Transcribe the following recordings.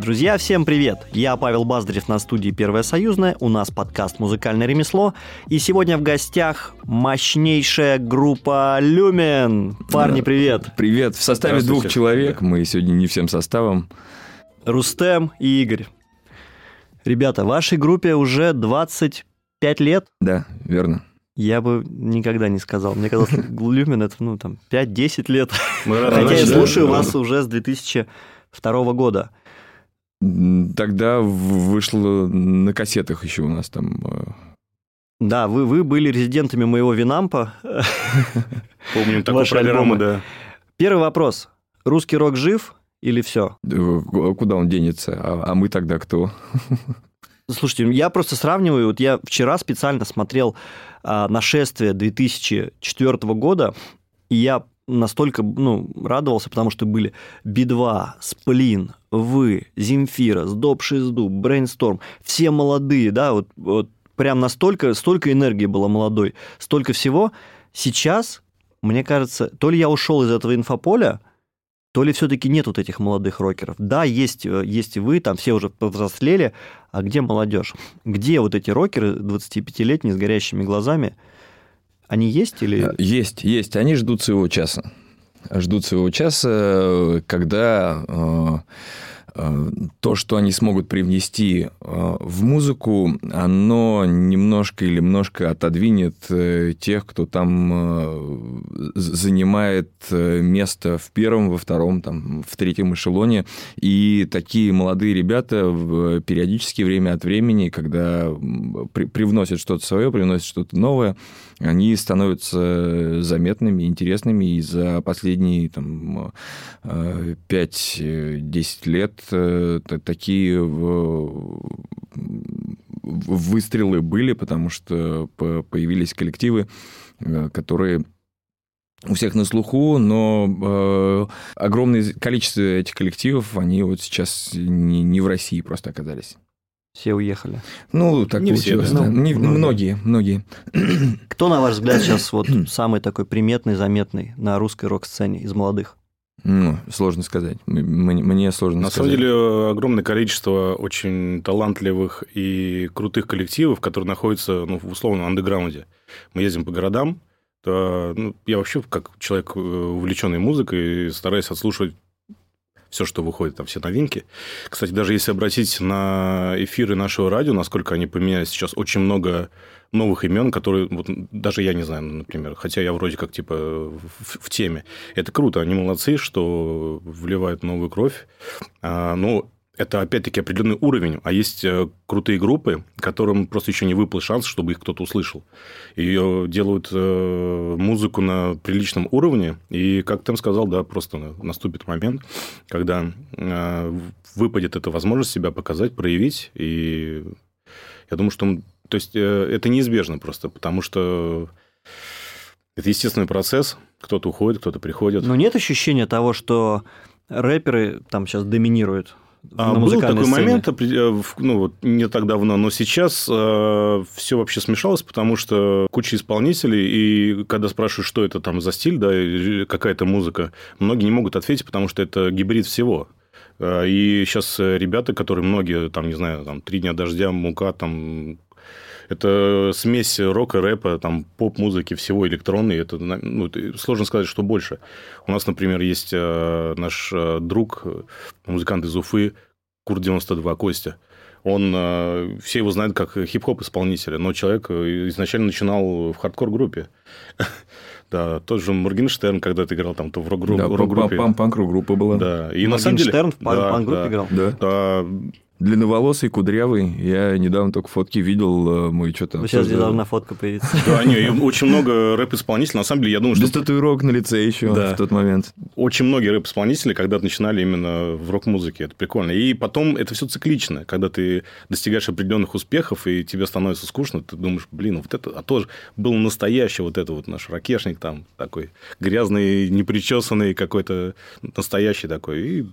Друзья, всем привет! Я Павел Баздарев на студии «Первая союзная», у нас подкаст «Музыкальное ремесло», и сегодня в гостях мощнейшая группа «Люмен». Парни, привет! Привет! В составе двух человек, мы сегодня не всем составом. Рустем и Игорь. Ребята, вашей группе уже 25 лет? Да, верно. Я бы никогда не сказал. Мне казалось, Люмен это, ну, там, 5-10 лет. Хотя я слушаю вас уже с 2002 года. Тогда вышло на кассетах еще у нас там. Э, да, вы, вы были резидентами моего Винампа. Помним такую программу, да. Первый вопрос. Русский рок жив или все? Куда он денется? А, а мы тогда кто? Слушайте, я просто сравниваю. Вот я вчера специально смотрел а, «Нашествие» 2004 года, и я настолько ну, радовался, потому что были Би-2, Сплин, Вы, Земфира, Сдоб Шизду, Брейнсторм, все молодые, да, вот, вот прям настолько, столько энергии было молодой, столько всего. Сейчас, мне кажется, то ли я ушел из этого инфополя, то ли все-таки нет вот этих молодых рокеров. Да, есть, есть вы, там все уже повзрослели, а где молодежь? Где вот эти рокеры 25-летние с горящими глазами – они есть или... Э, есть, есть. Они ждут своего часа. Ждут своего часа, когда э, Э, то, что они смогут привнести э, в музыку, оно немножко или немножко отодвинет э, тех, кто там занимает место в первом, во втором, там, в третьем эшелоне. И такие молодые ребята периодически время от времени, когда привносят что-то свое, привносят что-то новое, они становятся заметными, интересными, и за последние там, 5-10 лет Э, такие выстрелы были, потому что появились коллективы, э, которые у всех на слуху, но э, огромное количество этих коллективов, они вот сейчас не, не в России просто оказались. Все уехали. Ну, так не получилось. Все, да. да. Не, многие, многие. Кто, на ваш взгляд, сейчас вот самый такой приметный, заметный на русской рок-сцене из молодых? Ну, сложно сказать. Мне, мне сложно На сказать. самом деле, огромное количество очень талантливых и крутых коллективов, которые находятся, ну, в условном андеграунде. Мы ездим по городам, то, ну, я вообще, как человек, э, увлеченный музыкой, стараюсь отслушивать все, что выходит, там все новинки. Кстати, даже если обратить на эфиры нашего радио, насколько они поменялись, сейчас очень много новых имен, которые вот, даже я не знаю, например, хотя я вроде как типа в, в теме. Это круто, они молодцы, что вливают новую кровь. А, но это опять-таки определенный уровень, а есть э, крутые группы, которым просто еще не выпал шанс, чтобы их кто-то услышал. Ее делают э, музыку на приличном уровне, и, как Тэм сказал, да, просто наступит момент, когда э, выпадет эта возможность себя показать, проявить, и я думаю, что то есть это неизбежно просто, потому что это естественный процесс. Кто-то уходит, кто-то приходит. Но нет ощущения того, что рэперы там сейчас доминируют а, на был такой сцене. момент, э, ну, вот, не так давно, но сейчас э, все вообще смешалось, потому что куча исполнителей, и когда спрашивают, что это там за стиль, да, какая-то музыка, многие не могут ответить, потому что это гибрид всего. Э, и сейчас ребята, которые многие, там, не знаю, там, «Три дня дождя», «Мука», там, это смесь рока, рэпа, там, поп-музыки, всего электронной. Это, ну, сложно сказать, что больше. У нас, например, есть э, наш э, друг, музыкант из Уфы, Кур-92 Костя. Он, э, все его знают как хип-хоп исполнителя, но человек изначально начинал в хардкор-группе. Да, тот же Моргенштерн когда-то играл там то в рок-группе. Да, рок-группе. панк-группа была. Да, и на самом деле... Моргенштерн в панк-группе играл? Да. Да длинноволосый, кудрявый. Я недавно только фотки видел, э, мой что-то... Ну, сейчас недавно фотка появится. Да, не, очень много рэп-исполнителей. На самом деле, я думаю, что... Без татуировок на лице еще в тот момент. Очень многие рэп-исполнители когда-то начинали именно в рок-музыке. Это прикольно. И потом это все циклично. Когда ты достигаешь определенных успехов, и тебе становится скучно, ты думаешь, блин, вот это... А тоже был настоящий вот это вот наш ракешник там такой грязный, непричесанный какой-то настоящий такой. И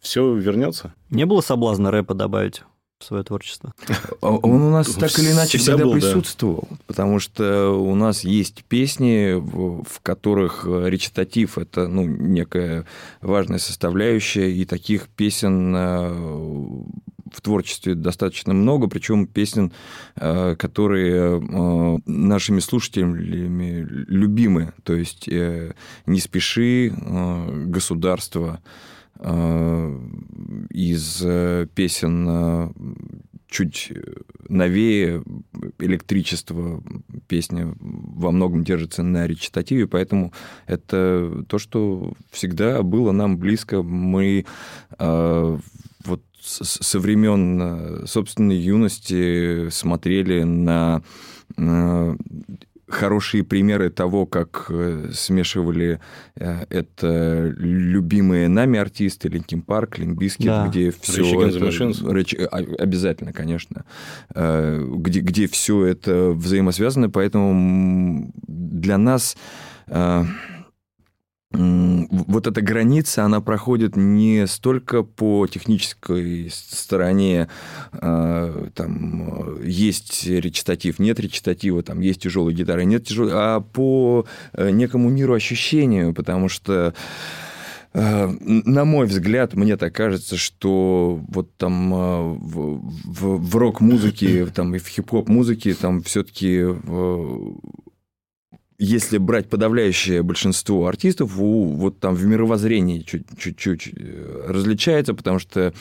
все вернется. Не было соблазна рэпа добавить в свое творчество? А Он у нас так или иначе Всегда всегда был, да. присутствовал, потому что у нас есть песни, в которых речитатив – это ну, некая важная составляющая, и таких песен э, в творчестве достаточно много, причем песен, э, которые э, нашими слушателями любимы. То есть э, «Не спеши», э, «Государство», э, из э, песен э, чуть новее электричество песня во многом держится на речитативе, поэтому это то, что всегда было нам близко. Мы э, вот со времен э, собственной юности смотрели на э, хорошие примеры того, как э, смешивали э, это любимые нами артисты, Linkin Park, Limp Bizkit, Да. где все Rage это... Rage- а- Обязательно, конечно. Э, Где, где все это взаимосвязано, поэтому для нас э, вот эта граница, она проходит не столько по технической стороне, э, там э, есть речитатив, нет речитатива, там есть тяжелые гитары, нет тяжелой, а по э, некому миру ощущению, потому что э, на мой взгляд, мне так кажется, что вот там в, в- в рок-музыке, там и в хип-хоп музыке, там все-таки если брать подавляющее большинство артистов, у, вот там в мировоззрении чуть- чуть-чуть э, различается, потому что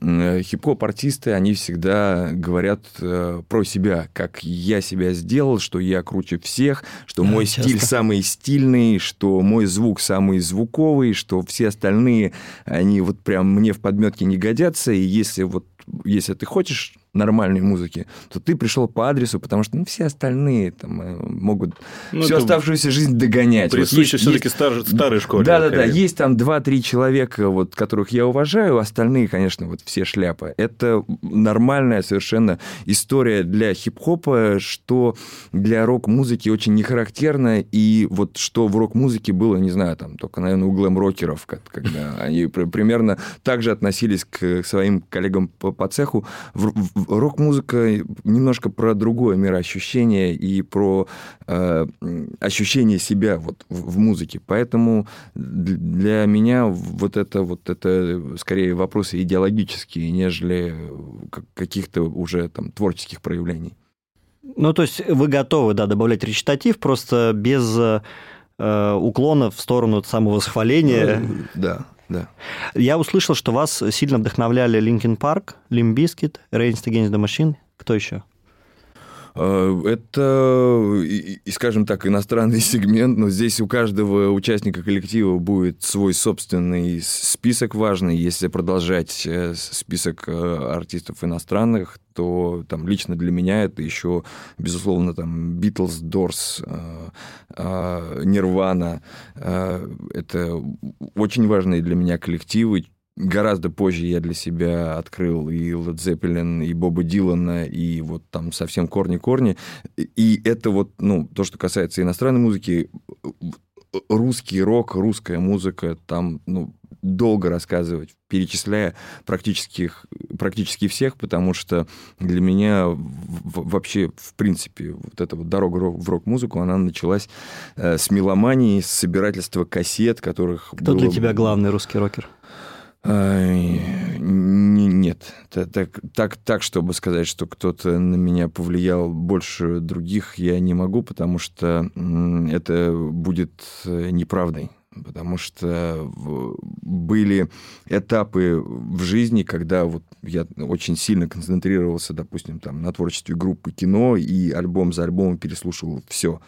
э, хип-хоп-артисты, они всегда говорят э, про себя, как я себя сделал, что я круче всех, что мой часто. стиль самый стильный, что мой звук самый звуковый, что все остальные, они вот прям мне в подметке не годятся, и если вот если ты хочешь нормальной музыки, то ты пришел по адресу, потому что ну, все остальные там, э, могут Ну, всю оставшуюся жизнь догонять. Вот Присуще есть- все-таки есть- стар- старой школе. да, да, да. скорее. Есть там два-три человека, вот, которых я уважаю, остальные, конечно, вот все шляпы. Это нормальная совершенно история для хип-хопа, что для рок-музыки очень не характерно, и вот что в рок-музыке было, не знаю, там, только, наверное, у глэм-рокеров, когда они при- примерно так же относились к своим коллегам по, по цеху. В- в- Рок-музыка немножко про другое мироощущение и про э, ощущение себя вот в, в музыке. Поэтому для меня вот это вот это скорее вопросы идеологические, нежели как- каких-то уже там творческих проявлений. Ну, то есть вы готовы, да, добавлять речитатив, просто без э, уклона в сторону самовосхваления. Э, Да, да. Я услышал, что вас сильно вдохновляли Park, Limp Bizkit, Rage Against the Machine. Кто еще? Э, Это, скажем так, иностранный сегмент, но здесь у каждого участника коллектива будет свой собственный список важный. Если продолжать э, список э, артистов иностранных, то там лично для меня это еще, безусловно, там Beatles, Doors, э, э, Nirvana. Э, Это очень важные для меня коллективы, Гораздо позже я для себя открыл и Led Zeppelin, и Боба Дилана, и вот там совсем корни-корни. И это вот, ну, то, что касается иностранной музыки, русский рок, русская музыка, там, ну, долго рассказывать, перечисляя практически, практически всех, потому что для меня вообще, в принципе, вот эта вот дорога ро- в рок-музыку, она началась э, с меломании, с собирательства кассет, которых Кто для было- тебя главный русский рокер? Нет, Та- так, так, так, чтобы сказать, что кто-то на меня повлиял больше других, я не могу, потому что это будет э, неправдой. Потому что были этапы в жизни, когда вот я очень сильно концентрировался, допустим, там, на творчестве группы кино и альбом за альбомом переслушивал все.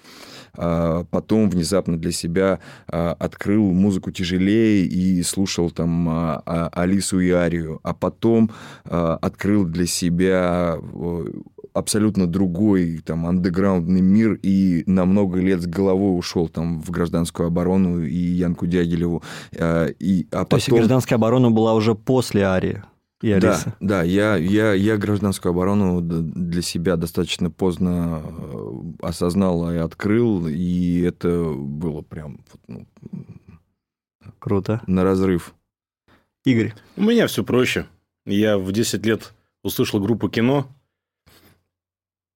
Потом внезапно для себя а, открыл музыку тяжелее и слушал там а, а, Алису и Арию. А потом а, открыл для себя абсолютно другой там андеграундный мир и на много лет с головой ушел там в гражданскую оборону и Янку Дягилеву. А, И, а То есть потом... гражданская оборона была уже после Арии и. Да, да, я, я, я гражданскую оборону для себя достаточно поздно э, осознал и открыл, и это было прям ну, Круто. на разрыв. Игорь, У меня все проще. Я в 10 лет услышал группу кино,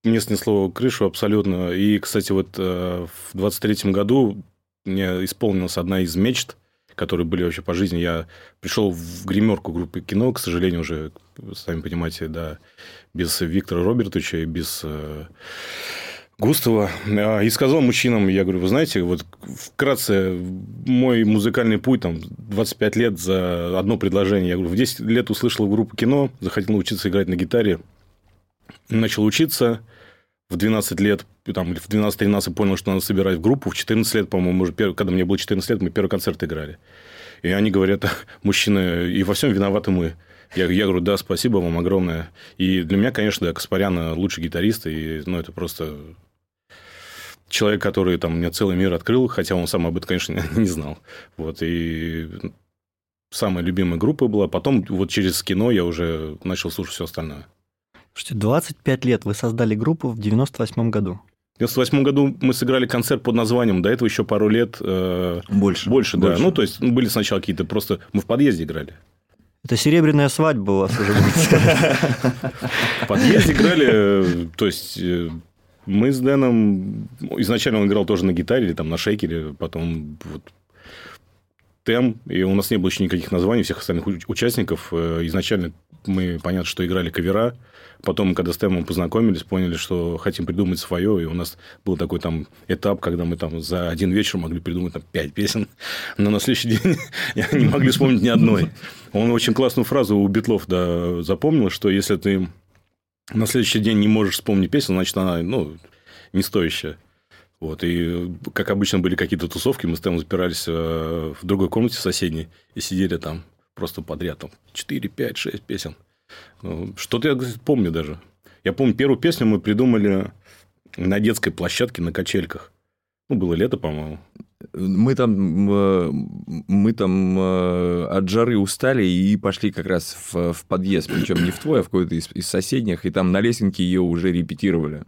мне снесло крышу абсолютно. И, кстати, вот э, в 23-м году мне исполнилась одна из мечт, которые были вообще по жизни. Я пришел в гримерку группы кино, к сожалению, уже, сами понимаете, да, без Виктора Робертовича и без э, Густава. А, и сказал мужчинам, я говорю, вы знаете, вот вкратце, мой музыкальный путь, там, 25 лет за одно предложение. Я говорю, в 10 лет услышал группу кино, захотел научиться играть на гитаре, начал учиться, в 12 лет, там, в 12-13 понял, что надо собирать в группу. В 14 лет, по-моему, уже первый, когда мне было 14 лет, мы первый концерт играли. И они говорят, мужчины, и во всем виноваты мы. Я, я говорю, да, спасибо вам огромное. И для меня, конечно, да, Каспарян лучший гитарист. И, ну, это просто человек, который там мне целый мир открыл, хотя он сам об этом, конечно, не знал. Вот, и самая любимая группа была. Потом вот через кино я уже начал слушать все остальное. Слушайте, 25 лет вы создали группу в 98 году. В 98 году мы сыграли концерт под названием, до этого еще пару лет... Э, больше. Больше, да. Больше. Ну, то есть, были сначала какие-то просто... Мы в подъезде играли. Это серебряная свадьба у вас уже будет. В подъезде играли, то есть... Э, мы с Дэном... Изначально он играл тоже на гитаре или там на шейкере, потом вот тем, и у нас не было еще никаких названий всех остальных участников. Э, изначально мы, понятно, что играли кавера, Потом, когда с Тэмом познакомились, поняли, что хотим придумать свое. И у нас был такой там этап, когда мы там за один вечер могли придумать там пять песен. Но на следующий день не могли вспомнить ни одной. Он очень классную фразу у Битлов да, запомнил, что если ты на следующий день не можешь вспомнить песню, значит, она ну, не стоящая. Вот, и, как обычно, были какие-то тусовки, мы с Тэмом запирались э, в другой комнате соседней и сидели там просто подряд, там, 4, 5, 6 песен. Ну, что-то я помню даже. Я помню, первую песню мы придумали на детской площадке на качельках. Ну, было лето, по-моему. Мы там, э, мы там э, от жары устали и пошли как раз в, в подъезд, причем не в твой, а в какой-то из, из соседних, и там на лесенке ее уже репетировали.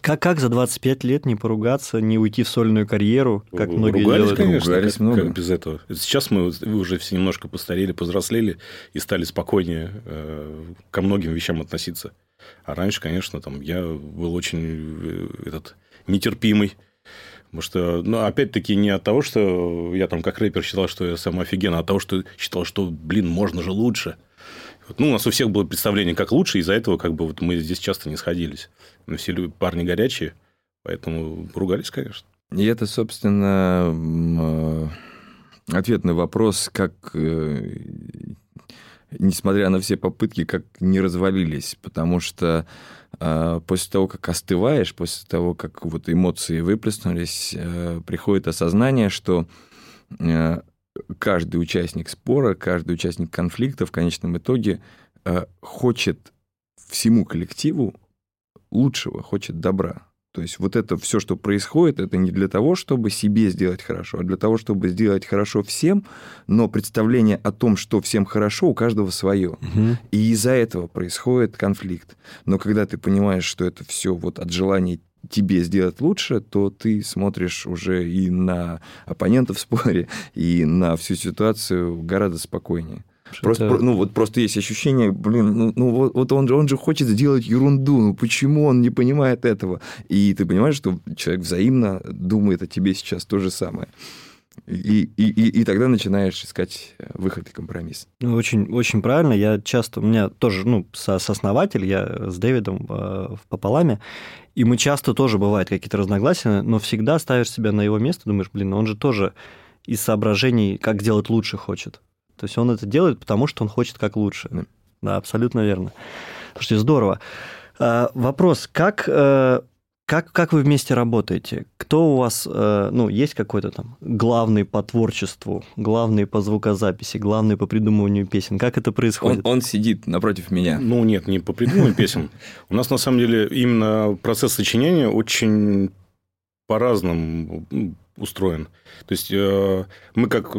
Как, как за 25 лет не поругаться, не уйти в сольную карьеру, как многие Ругались, делают? конечно, Ругались как, много. как без этого. Сейчас мы уже все немножко постарели, повзрослели и стали спокойнее э, ко многим вещам относиться. А раньше, конечно, там я был очень э, этот нетерпимый. Потому что, ну, опять-таки, не от того, что я там как рэпер считал, что я сам офигенно, а от того, что считал, что, блин, можно же лучше. Ну, у нас у всех было представление, как лучше, из-за этого как бы вот мы здесь часто не сходились. Мы все парни горячие, поэтому ругались, конечно. И это, собственно, э, ответ на вопрос, как, э, несмотря на все попытки, как не развалились. Потому что э, после того, как остываешь, после того, как вот эмоции выплеснулись, приходит осознание, что каждый участник спора, каждый участник конфликта в конечном итоге э, хочет всему коллективу лучшего, хочет добра. То есть вот это все, что происходит, это не для того, чтобы себе сделать хорошо, а для того, чтобы сделать хорошо всем, но представление о том, что всем хорошо, у каждого свое. Угу. И из-за этого происходит конфликт. Но когда ты понимаешь, что это все вот от желания тебе сделать лучше, то ты смотришь уже и на оппонента в споре, и на всю ситуацию гораздо спокойнее. Просто, это... ну, вот просто есть ощущение, блин, ну, ну вот, вот он, же, он же хочет сделать ерунду, ну почему он не понимает этого? И ты понимаешь, что человек взаимно думает о тебе сейчас то же самое. И, и, и, и тогда начинаешь искать выход и компромисс. Ну, очень, очень правильно. Я часто, у меня тоже, ну, со, сооснователь, я с Дэвидом э, в пополаме, и мы часто тоже бывают какие-то разногласия, но всегда ставишь себя на его место, думаешь, блин, он же тоже из соображений, как сделать лучше хочет. То есть он это делает, потому что он хочет как лучше. Да, да абсолютно верно. Слушайте, здорово. А, вопрос, как э, как, как вы вместе работаете? Кто у вас, э, ну, есть какой-то там главный по творчеству, главный по звукозаписи, главный по придумыванию песен? Как это происходит? Он, он сидит напротив меня. Ну, нет, не по придумыванию песен. У нас, на самом деле, именно процесс сочинения очень по-разному устроен. То есть, э, мы как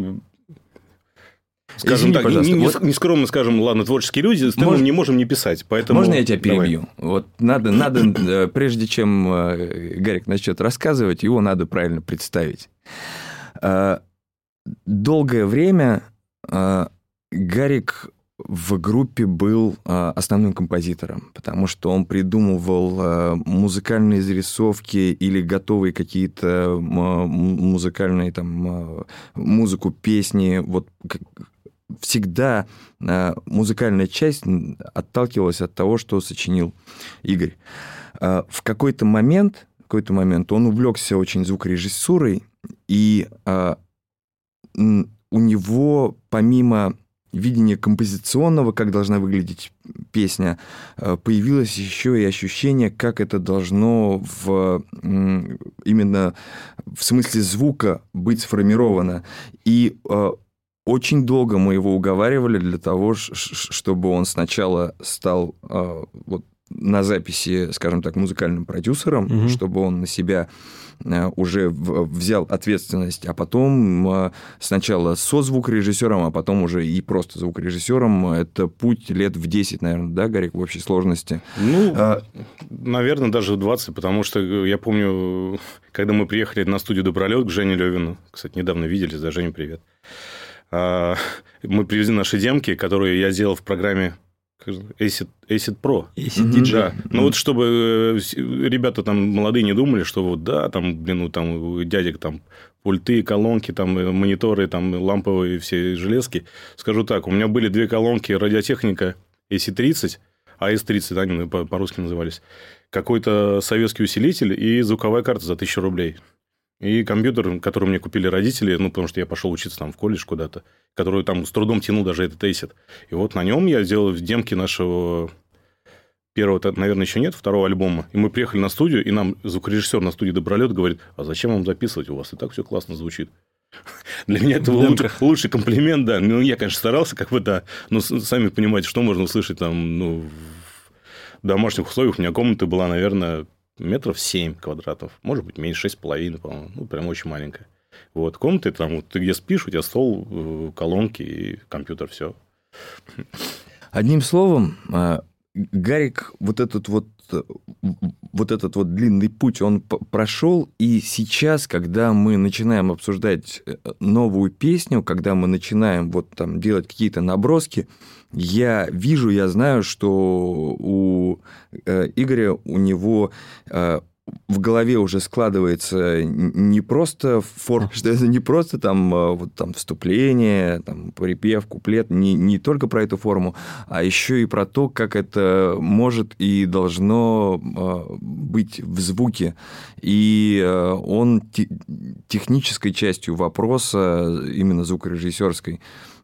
Скажем Извини, так, пожалуйста. Не, вот... нескромно скажем, ладно, творческие люди, с Мож... не можем не писать. Поэтому... Можно я тебя перебью? Давай. Вот надо, надо, э, прежде чем э, Гарик начнет рассказывать, его надо правильно представить. Э, долгое время Гарик в группе был основным композитором, потому что он придумывал музыкальные зарисовки или готовые какие-то музыкальные там музыку, песни. Вот всегда музыкальная часть отталкивалась от того, что сочинил Игорь. В какой-то момент, в какой-то момент он увлекся очень звукорежиссурой, и у него помимо видения композиционного, как должна выглядеть песня, э, появилось еще и ощущение, как это должно в, именно в смысле звука быть сформировано. И э, очень долго мы его уговаривали для того, чтобы он сначала стал э, вот, на записи, скажем так, музыкальным продюсером, угу. чтобы он на себя Э, уже взял ответственность, а потом э, сначала со звукорежиссером, а потом уже и просто звукорежиссером. Это путь лет в 10, наверное, да, Гарик, в общей сложности? Ну, а... наверное, даже в 20, потому что я помню, когда мы приехали на студию «Добролет» к Жене Левину, кстати, недавно виделись, да, Женя, привет. А, мы привезли наши демки, которые я сделал в программе Acid, Acid Pro. Acid DJ. Да. Ну, вот чтобы э, ребята там молодые не думали, что вот, да, там, блин, ну, там, дядек там пульты, колонки, там, э, мониторы, там, ламповые все железки. Скажу так, у меня были две колонки радиотехника AC-30, AS-30, они по-русски назывались, какой-то советский усилитель и звуковая карта за 1000 рублей. И компьютер, который мне купили родители, ну, потому что я пошел учиться там в колледж куда-то, который там с трудом тянул даже этот ACID. И вот на нем я сделал демки нашего первого, наверное, еще нет, второго альбома. И мы приехали на студию, и нам звукорежиссер на студии Добролет говорит, а зачем вам записывать, у вас и так все классно звучит. Для меня это лучший, лучший комплимент, да. Ну, я, конечно, старался, как бы, да. Но сами понимаете, что можно услышать там, ну, в домашних условиях. У меня комната была, наверное, метров 7 квадратов, может быть, меньше, 6,5, по-моему, ну, прям очень маленькая. Вот, комнаты, там, вот, ты где спишь, у тебя стол, э, колонки и компьютер, все. Одним словом, а, Гарик вот этот вот вот этот вот длинный путь он прошел, и сейчас, когда мы начинаем обсуждать э, новую песню, когда мы начинаем вот там делать какие-то наброски, я вижу, я знаю, что у э, Игоря у него э, в голове уже складывается не просто форм, что это не просто там, э, вот, там вступление, там, припев, куплет, не, не только про эту форму, а еще и про то, как это может и должно быть в звуке. И он технической частью вопроса, именно звукорежиссерской,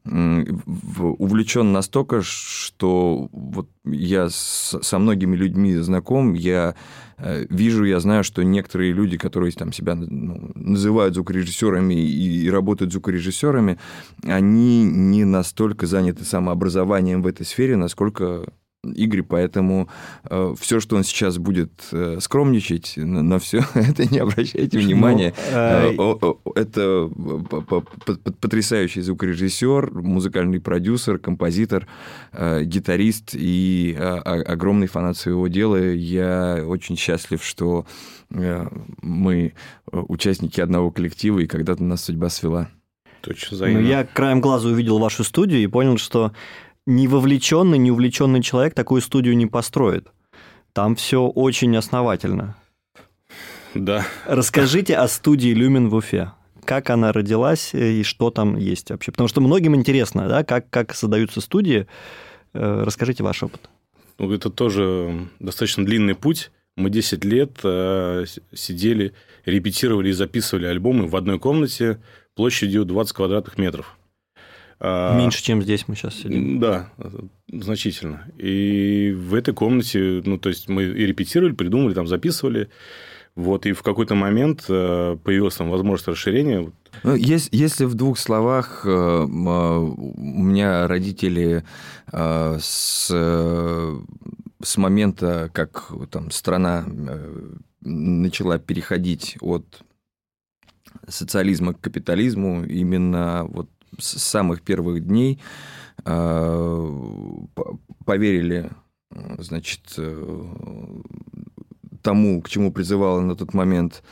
увлечен настолько, что вот я со многими людьми знаком, я э, вижу, я знаю, что некоторые люди, которые там себя ну, называют звукорежиссерами и, и работают звукорежиссерами, они не настолько заняты самообразованием в этой сфере, насколько Игорь, поэтому э, все, что он сейчас будет э, скромничать, на, на все это не обращайте внимания. Ну, э... Это потрясающий звукорежиссер, музыкальный продюсер, композитор, э, гитарист и э, огромный фанат своего дела. Я очень счастлив, что э, мы участники одного коллектива, и когда-то нас судьба свела. Точно, ну, я краем глаза увидел вашу студию и понял, что не вовлеченный, не увлеченный человек такую студию не построит. Там все очень основательно. Да. Расскажите о студии Люмен в Уфе. Как она родилась и что там есть вообще? Потому что многим интересно, да, как, как создаются студии. Э, расскажите ваш опыт. Ну, это тоже достаточно длинный путь. Мы 10 лет э, сидели, репетировали и записывали альбомы в одной комнате площадью 20 квадратных метров. А, Меньше, чем здесь мы сейчас сидим. Да, значительно. И в этой комнате, ну, то есть мы и репетировали, придумывали, там записывали. Вот, и в какой-то момент э, появилась там возможность расширения. Ну, если, если в двух словах, э, а, у меня родители э, с, с момента, как там страна начала переходить от социализма к капитализму, именно вот с самых первых дней э, поверили, значит, э, тому, к чему призывала на тот момент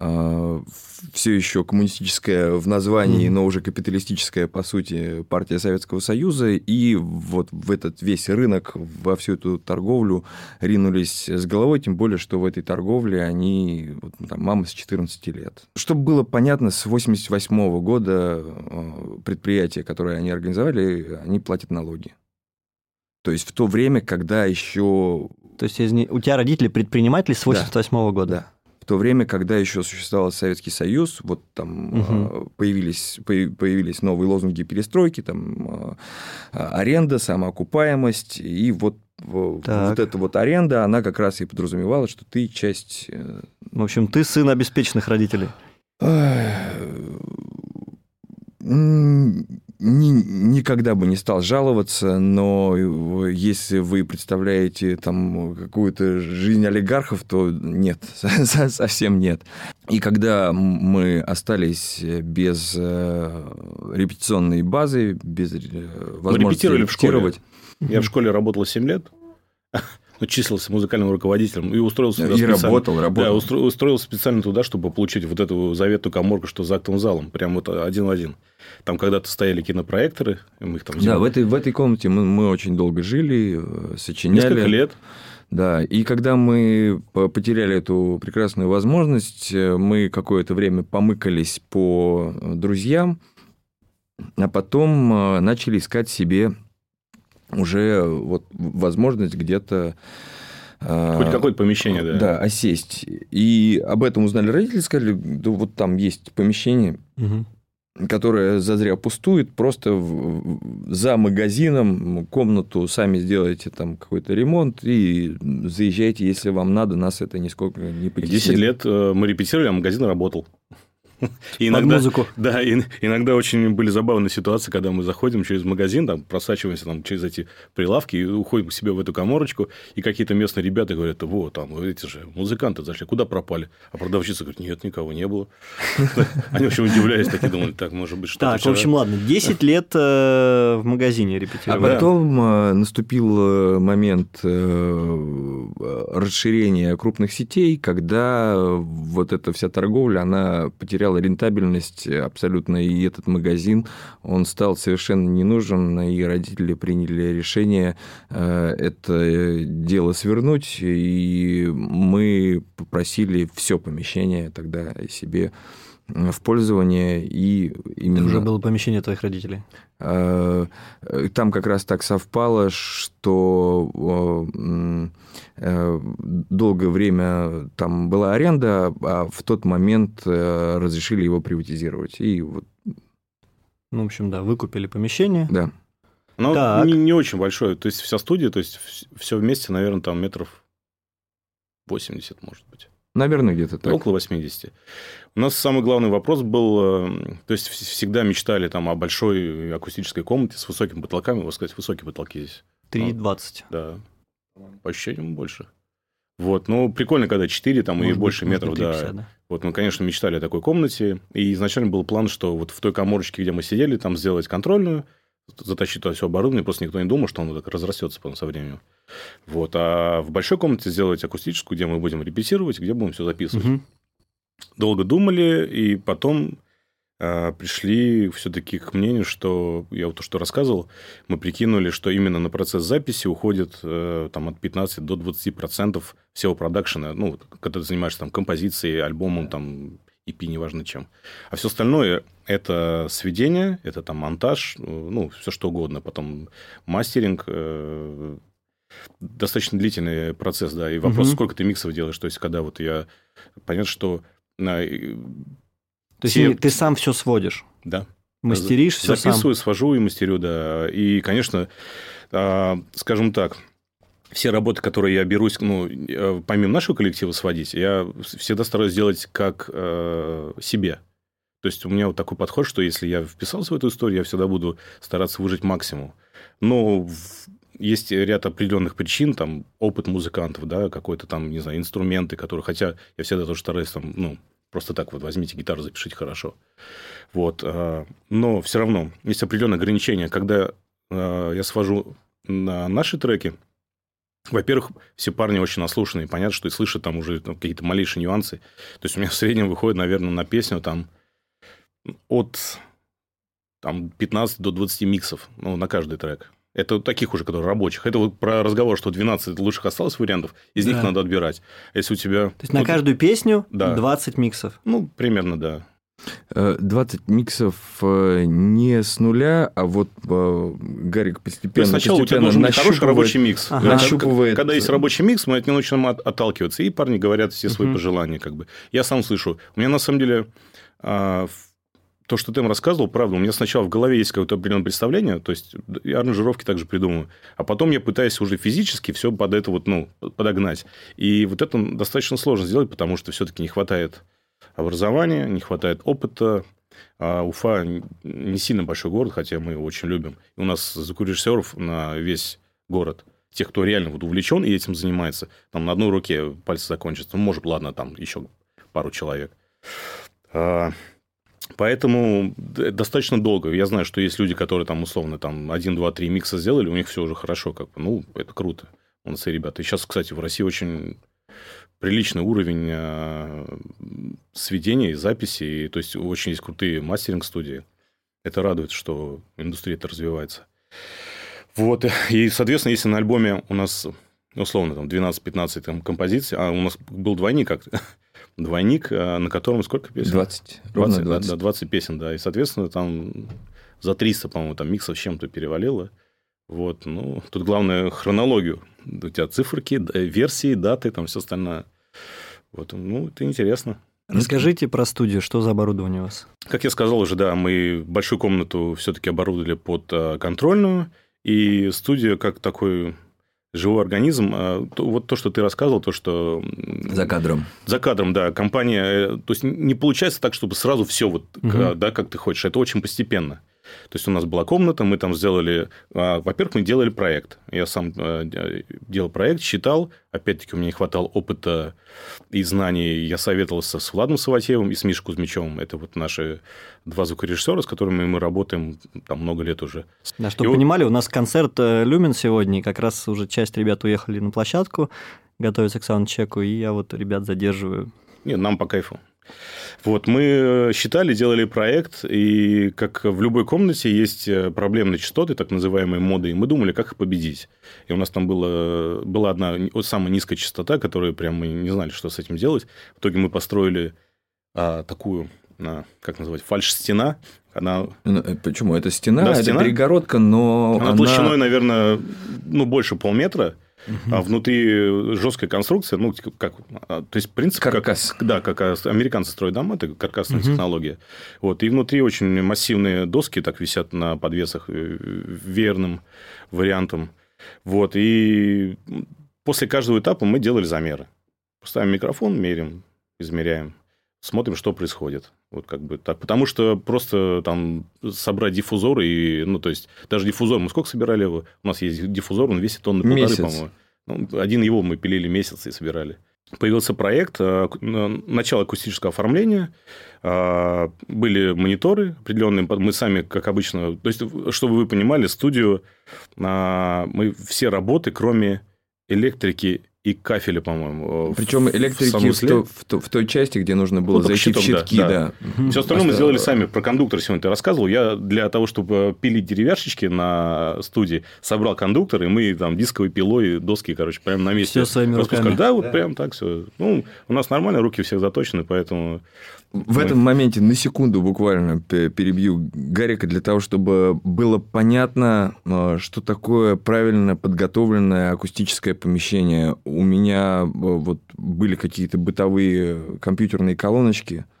все еще коммунистическая в названии, но уже капиталистическая, по сути, партия Советского Союза, и вот в этот весь рынок, во всю эту торговлю ринулись с головой, тем более, что в этой торговле они, вот, там, мама с 14 лет. Чтобы было понятно, с 88 года э, предприятия, которые они организовали, они платят налоги. То есть в то время, когда еще... То есть у тебя родители предприниматели с 88 -го года? Да. В то время, когда еще существовал Советский Союз, вот там угу. появились, появились новые лозунги перестройки, там а, аренда, самоокупаемость, и вот так. вот эта вот аренда, она как раз и подразумевала, что ты часть... Э, в общем, ты сын обеспеченных родителей ни, никогда бы не стал жаловаться, но если вы представляете там какую-то жизнь олигархов, то нет, совсем нет. И когда мы остались без э, репетиционной базы, без э, возможности мы репетировали в школе. Я в школе работал 7 лет ну, числился музыкальным руководителем и устроился и работал, работал. Да, устроился специально туда, чтобы получить вот эту заветную коморку, что за актовым залом, прям вот один в один. Там когда-то стояли кинопроекторы, мы их там... Да, в этой, в этой комнате мы, мы очень долго жили, э, сочиняли. Несколько лет. Да, и когда мы потеряли эту прекрасную возможность, э, мы какое-то время помыкались по друзьям, а потом э, начали искать себе уже вот возможность где-то Хоть какое-то помещение, да. Да, осесть. И об этом узнали родители, сказали, да вот там есть помещение, угу которая зазря пустует, просто в, за магазином комнату сами сделаете там какой-то ремонт и заезжайте, если вам надо, нас это нисколько не потеснит. 10 лет э, мы репетировали, а магазин работал. И иногда, музыку. Да, и, иногда очень были забавные ситуации, когда мы заходим через магазин, там, просачиваемся там, через эти прилавки и уходим к себе в эту коморочку, и какие-то местные ребята говорят, вот, там, эти же музыканты зашли, куда пропали? А продавщица говорит, нет, никого не было. Они, в общем, удивлялись, такие думали, так, может быть, что-то Так, в общем, ладно, 10 лет э, в магазине репетировали. А потом э, наступил э, момент расширения крупных сетей, когда вот эта вся торговля, она потеряла потеряла рентабельность абсолютно, и этот магазин, он стал совершенно не нужен, и родители приняли решение э, это дело свернуть, и мы попросили все помещение тогда себе в пользование и именно... Это уже было помещение твоих родителей? Э, там как раз так совпало, что э, долгое время там была аренда, а в тот момент э, разрешили его приватизировать. И вот... Ну, в общем, да, выкупили помещение. Да. Но не, не очень большое. То есть вся студия, то есть все вместе, наверное, там метров 80, может быть. Наверное, где-то так. Около 80. У нас самый главный вопрос был, э, то есть всегда мечтали там о большой акустической комнате с высокими потолками, вот сказать, высокие потолки здесь. 3,20. Да. По ощущениям больше. Вот, ну, прикольно, когда 4 там может и быть, больше метров, 350, да. да. Вот мы, конечно, мечтали о такой комнате, и изначально был план, что вот в той коморочке, где мы сидели, там сделать контрольную, затащить туда все оборудование, просто никто не думал, что оно так разрастется потом со временем. Вот. А в большой комнате сделать акустическую, где мы будем репетировать, где будем все записывать. Угу. Долго думали, и потом э, пришли все-таки к мнению, что я вот то, что рассказывал, мы прикинули, что именно на процесс записи уходит э, там, от 15 до 20 процентов всего продакшена. Ну, когда ты занимаешься там, композицией, альбомом, там, EP, неважно чем. А все остальное – это сведение, это там монтаж, э, ну, все что угодно. Потом мастеринг, э, достаточно длительный процесс, да. И вопрос, угу. сколько ты миксов делаешь. То есть, когда вот я... Понятно, что... На... То есть, все... ты сам все сводишь? Да. Мастеришь все сам? Записываю, свожу и мастерю, да. И, конечно, а, скажем так, все работы, которые я берусь, ну, э, помимо нашего коллектива сводить, я всегда стараюсь сделать как э, себе. То есть, у меня вот такой подход, что если я вписался в эту историю, я всегда буду стараться выжить максимум. Но есть ряд определенных причин, там, опыт музыкантов, да, какой-то там, не знаю, инструменты, которые... Хотя я всегда тоже стараюсь там, ну, просто так вот возьмите гитару, запишите хорошо. Вот. Э, но все равно есть определенные ограничения. Когда э, я свожу на наши треки – Во-первых, все парни очень наслушанные. Понятно, что и слышат там уже какие-то малейшие нюансы. То есть у меня в среднем выходит, наверное, на песню там от там, 15 до 20 миксов ну, на каждый трек. Это вот таких уже, которые рабочих. Это вот про разговор, что 12 лучших осталось вариантов, из да. них надо отбирать. Если у тебя... То есть, ну, на каждую песню да. 20 миксов? Ну, примерно, да. 20 э, миксов э, не с нуля, а вот э, Гарик постепенно, сначала постепенно у тебя должен быть хороший рабочий микс. Ага. Нащупывает... Когда есть рабочий микс, мы от него начинаем отталкиваться, и парни говорят все свои угу. пожелания. Как бы. Я сам слышу. У меня, на самом деле, а, то, что ты им рассказывал, правда, у меня сначала в голове есть какое-то определенное представление, то есть я аранжировки также придумываю, а потом я пытаюсь уже физически все под это вот, ну, подогнать. И вот это достаточно сложно сделать, потому что все-таки не хватает образования, не хватает опыта. А Уфа не сильно большой город, хотя мы его очень любим. И у нас звукорежиссеров на весь город. Тех, кто реально вот увлечен и этим занимается. Там на одной руке пальцы закончатся. Ну, может, ладно, там еще пару человек. Поэтому достаточно долго. Я знаю, что есть люди, которые там условно там 1, 2, 3 микса сделали, у них все уже хорошо. Как бы. Ну, это круто. Молодцы ребята. И сейчас, кстати, в России очень приличный уровень э, сведения и записи. То есть, очень есть крутые мастеринг-студии. Это радует, что индустрия это развивается. Вот. И, соответственно, если на альбоме у нас условно там 12-15 там, композиций, а у нас был двойник как двойник, э, на котором сколько песен? 20. 20, 20. Да, 20 песен, да. И, соответственно, там за 300, по-моему, там миксов с чем-то перевалило. Вот, ну, тут главное хронологию. У тебя циферки, версии, даты, там все остальное. Вот, ну, это интересно. Расскажите про студию, что за оборудование у вас? Как я сказал уже, да, мы большую комнату все-таки оборудовали под э, контрольную, и студия как такой живой организм. А, вот то, что ты рассказывал, то, что... За кадром. За кадром, да. Компания... Э, то есть, не получается так, чтобы сразу все вот, угу. да, как ты хочешь. Это очень постепенно. То есть у нас была комната, мы там сделали... А, во-первых, мы делали проект. Я сам э, делал проект, считал. Опять-таки, у меня не хватало опыта и знаний. Я советовался с Владом Саватеевым и с Мишей Кузьмичевым. Это вот наши два звукорежиссера, с которыми мы работаем там много лет уже. Да, чтобы и понимали, у нас концерт э, «Люмен» сегодня, и как раз уже часть ребят уехали на площадку, готовятся к саундчеку, и я вот ребят задерживаю. Нет, нам по кайфу. Вот, мы э, считали, делали проект, и как в любой комнате есть э, проблемные частоты, так называемые моды, и мы думали, как их победить. И у нас там было, была одна самая низкая частота, которую прям мы не знали, что с этим делать. В итоге мы построили а, такую, а, как называть, фальш-стена, она... Ну, э, почему? Это стена, да, это стена. перегородка, но она, она толщиной, наверное, ну, больше полметра. Угу. А внутри жесткая конструкция, ну, типа, как, а, то есть принцип... Каркас. Как, да, как американцы строят дома, это каркасная угу. технология. Вот, и внутри очень массивные доски так висят на подвесах э, верным вариантом. Вот, и после каждого этапа мы делали замеры. Ставим микрофон, меряем, измеряем, смотрим, что происходит. Вот как бы так. Потому что просто там собрать диффузор и, ну, то есть, даже диффузор, мы сколько собирали его? У нас есть диффузор, он весит тонны полторы, по-моему. Ну, один его мы пилили месяц и собирали. Появился проект, э, начало акустического оформления, э, были мониторы определенные, мы сами, как обычно, то есть, чтобы вы понимали, студию, э, мы все работы, кроме электрики и кафеля, по-моему. Причем электрики в, в, то, в, в той части, где нужно было ну, зайти щитом, в щитки, да. да. да. Все остальное мы сделали сами. Про кондуктор сегодня ты рассказывал. Я для того, чтобы пилить деревяшечки на студии, собрал кондуктор, и мы там дисковой пилой доски, короче, прямо на месте. Все своими руками. Да, вот да. прям так все. Ну, у нас нормально, руки всех заточены, поэтому в этом моменте на секунду буквально перебью Гарика для того, чтобы было понятно, э, что такое правильно подготовленное акустическое помещение. У меня э, вот были какие-то бытовые компьютерные колоночки –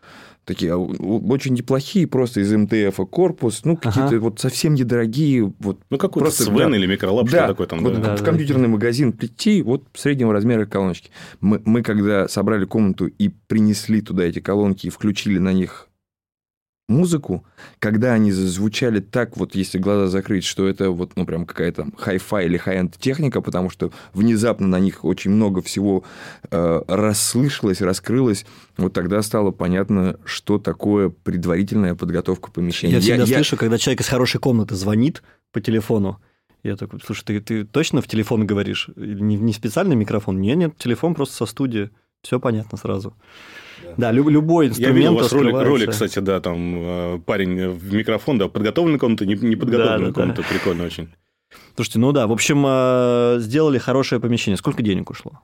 такие а, очень неплохие, просто из МТФ корпус, ну, какие-то ага. вот совсем недорогие. Вот ну, какой-то просто, Свен да, или микролаб, да, такое там. Вот да, в да, компьютерный да. магазин прийти, вот среднего размера колоночки. Мы, мы, когда собрали комнату и принесли туда эти колонки и включили на них музыку, когда они зазвучали так, вот если глаза закрыть, что это вот, ну, прям какая-то хай-фай или хай-энд техника, потому что внезапно на них очень много всего э, расслышалось, раскрылось, вот тогда стало понятно, что такое предварительная подготовка помещения. Я всегда я, слышу, я... когда человек из хорошей комнаты звонит по телефону, Я такой, слушай, ты, ты точно в телефон говоришь? Не, не специальный микрофон? Нет, нет, телефон просто со студии. Все понятно сразу. Да, люб, любой инструмент Я видел у вас ролик, ролик, кстати, да, там э, парень в микрофон, да, подготовленный комната, не, не подготовленная да, да, комната, да. прикольно очень. Слушайте, ну да, в общем, э, сделали хорошее помещение. Сколько денег ушло?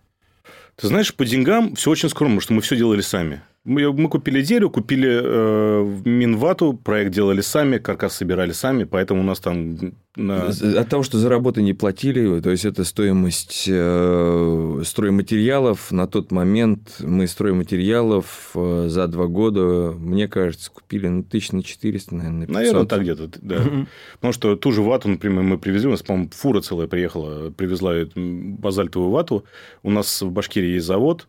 Ты знаешь, по деньгам все очень скромно, потому что мы все делали сами. Мы, мы купили дерево, купили э, Минвату, проект делали сами, каркас собирали сами, поэтому у нас там... На... От того, что за работу не платили, то есть это стоимость э, стройматериалов. На тот момент мы стройматериалов э, за два года, мне кажется, купили ну, тысяч на 400, наверное, 500. Наверное, так где-то, да. Потому что ту же вату, например, мы привезли, у нас, по-моему, фура целая приехала, привезла базальтовую вату. У нас в Башкирии есть завод,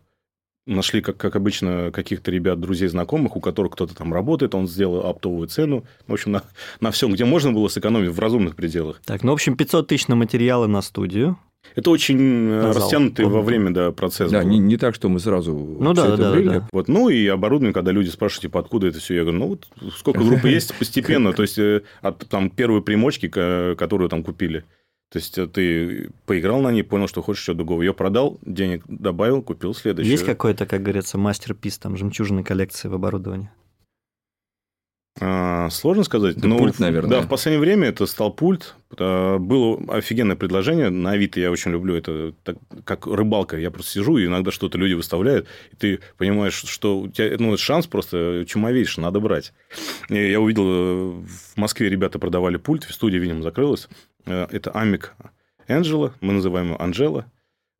нашли, как, как обычно, каких-то ребят, друзей, знакомых, у которых кто-то там работает, он сделал оптовую цену. В общем, на, на всем, где можно было сэкономить в разумных пределах. Так, ну, в общем, 500 тысяч на материалы на студию. Это очень э, Назал. растянутый во время да, процесс. Да, не, не так, что мы сразу ну, да, да, да, да. Вот, ну, и оборудование, когда люди спрашивают, типа, откуда это все, я говорю, ну, вот сколько группы есть постепенно, то есть, э, от там, первой примочки, которую там купили. То есть, э, ты поиграл на ней, понял, что хочешь что-то другого. Ее продал, денег добавил, купил следующее. Есть какой-то, как говорится, мастер-пис, там, жемчужины коллекции в оборудовании? А, сложно сказать. Это но, пульт, наверное. Да, в последнее время это стал пульт. А, было офигенное предложение. На Авито я очень люблю это так, как рыбалка. Я просто сижу, и иногда что-то люди выставляют, и ты понимаешь, что у тебя ну, шанс просто чумовейший, надо брать. И я увидел, э, в Москве ребята продавали пульт, в студии, видимо, закрылась. Э, это Амик Angela, мы называем ее Анжела.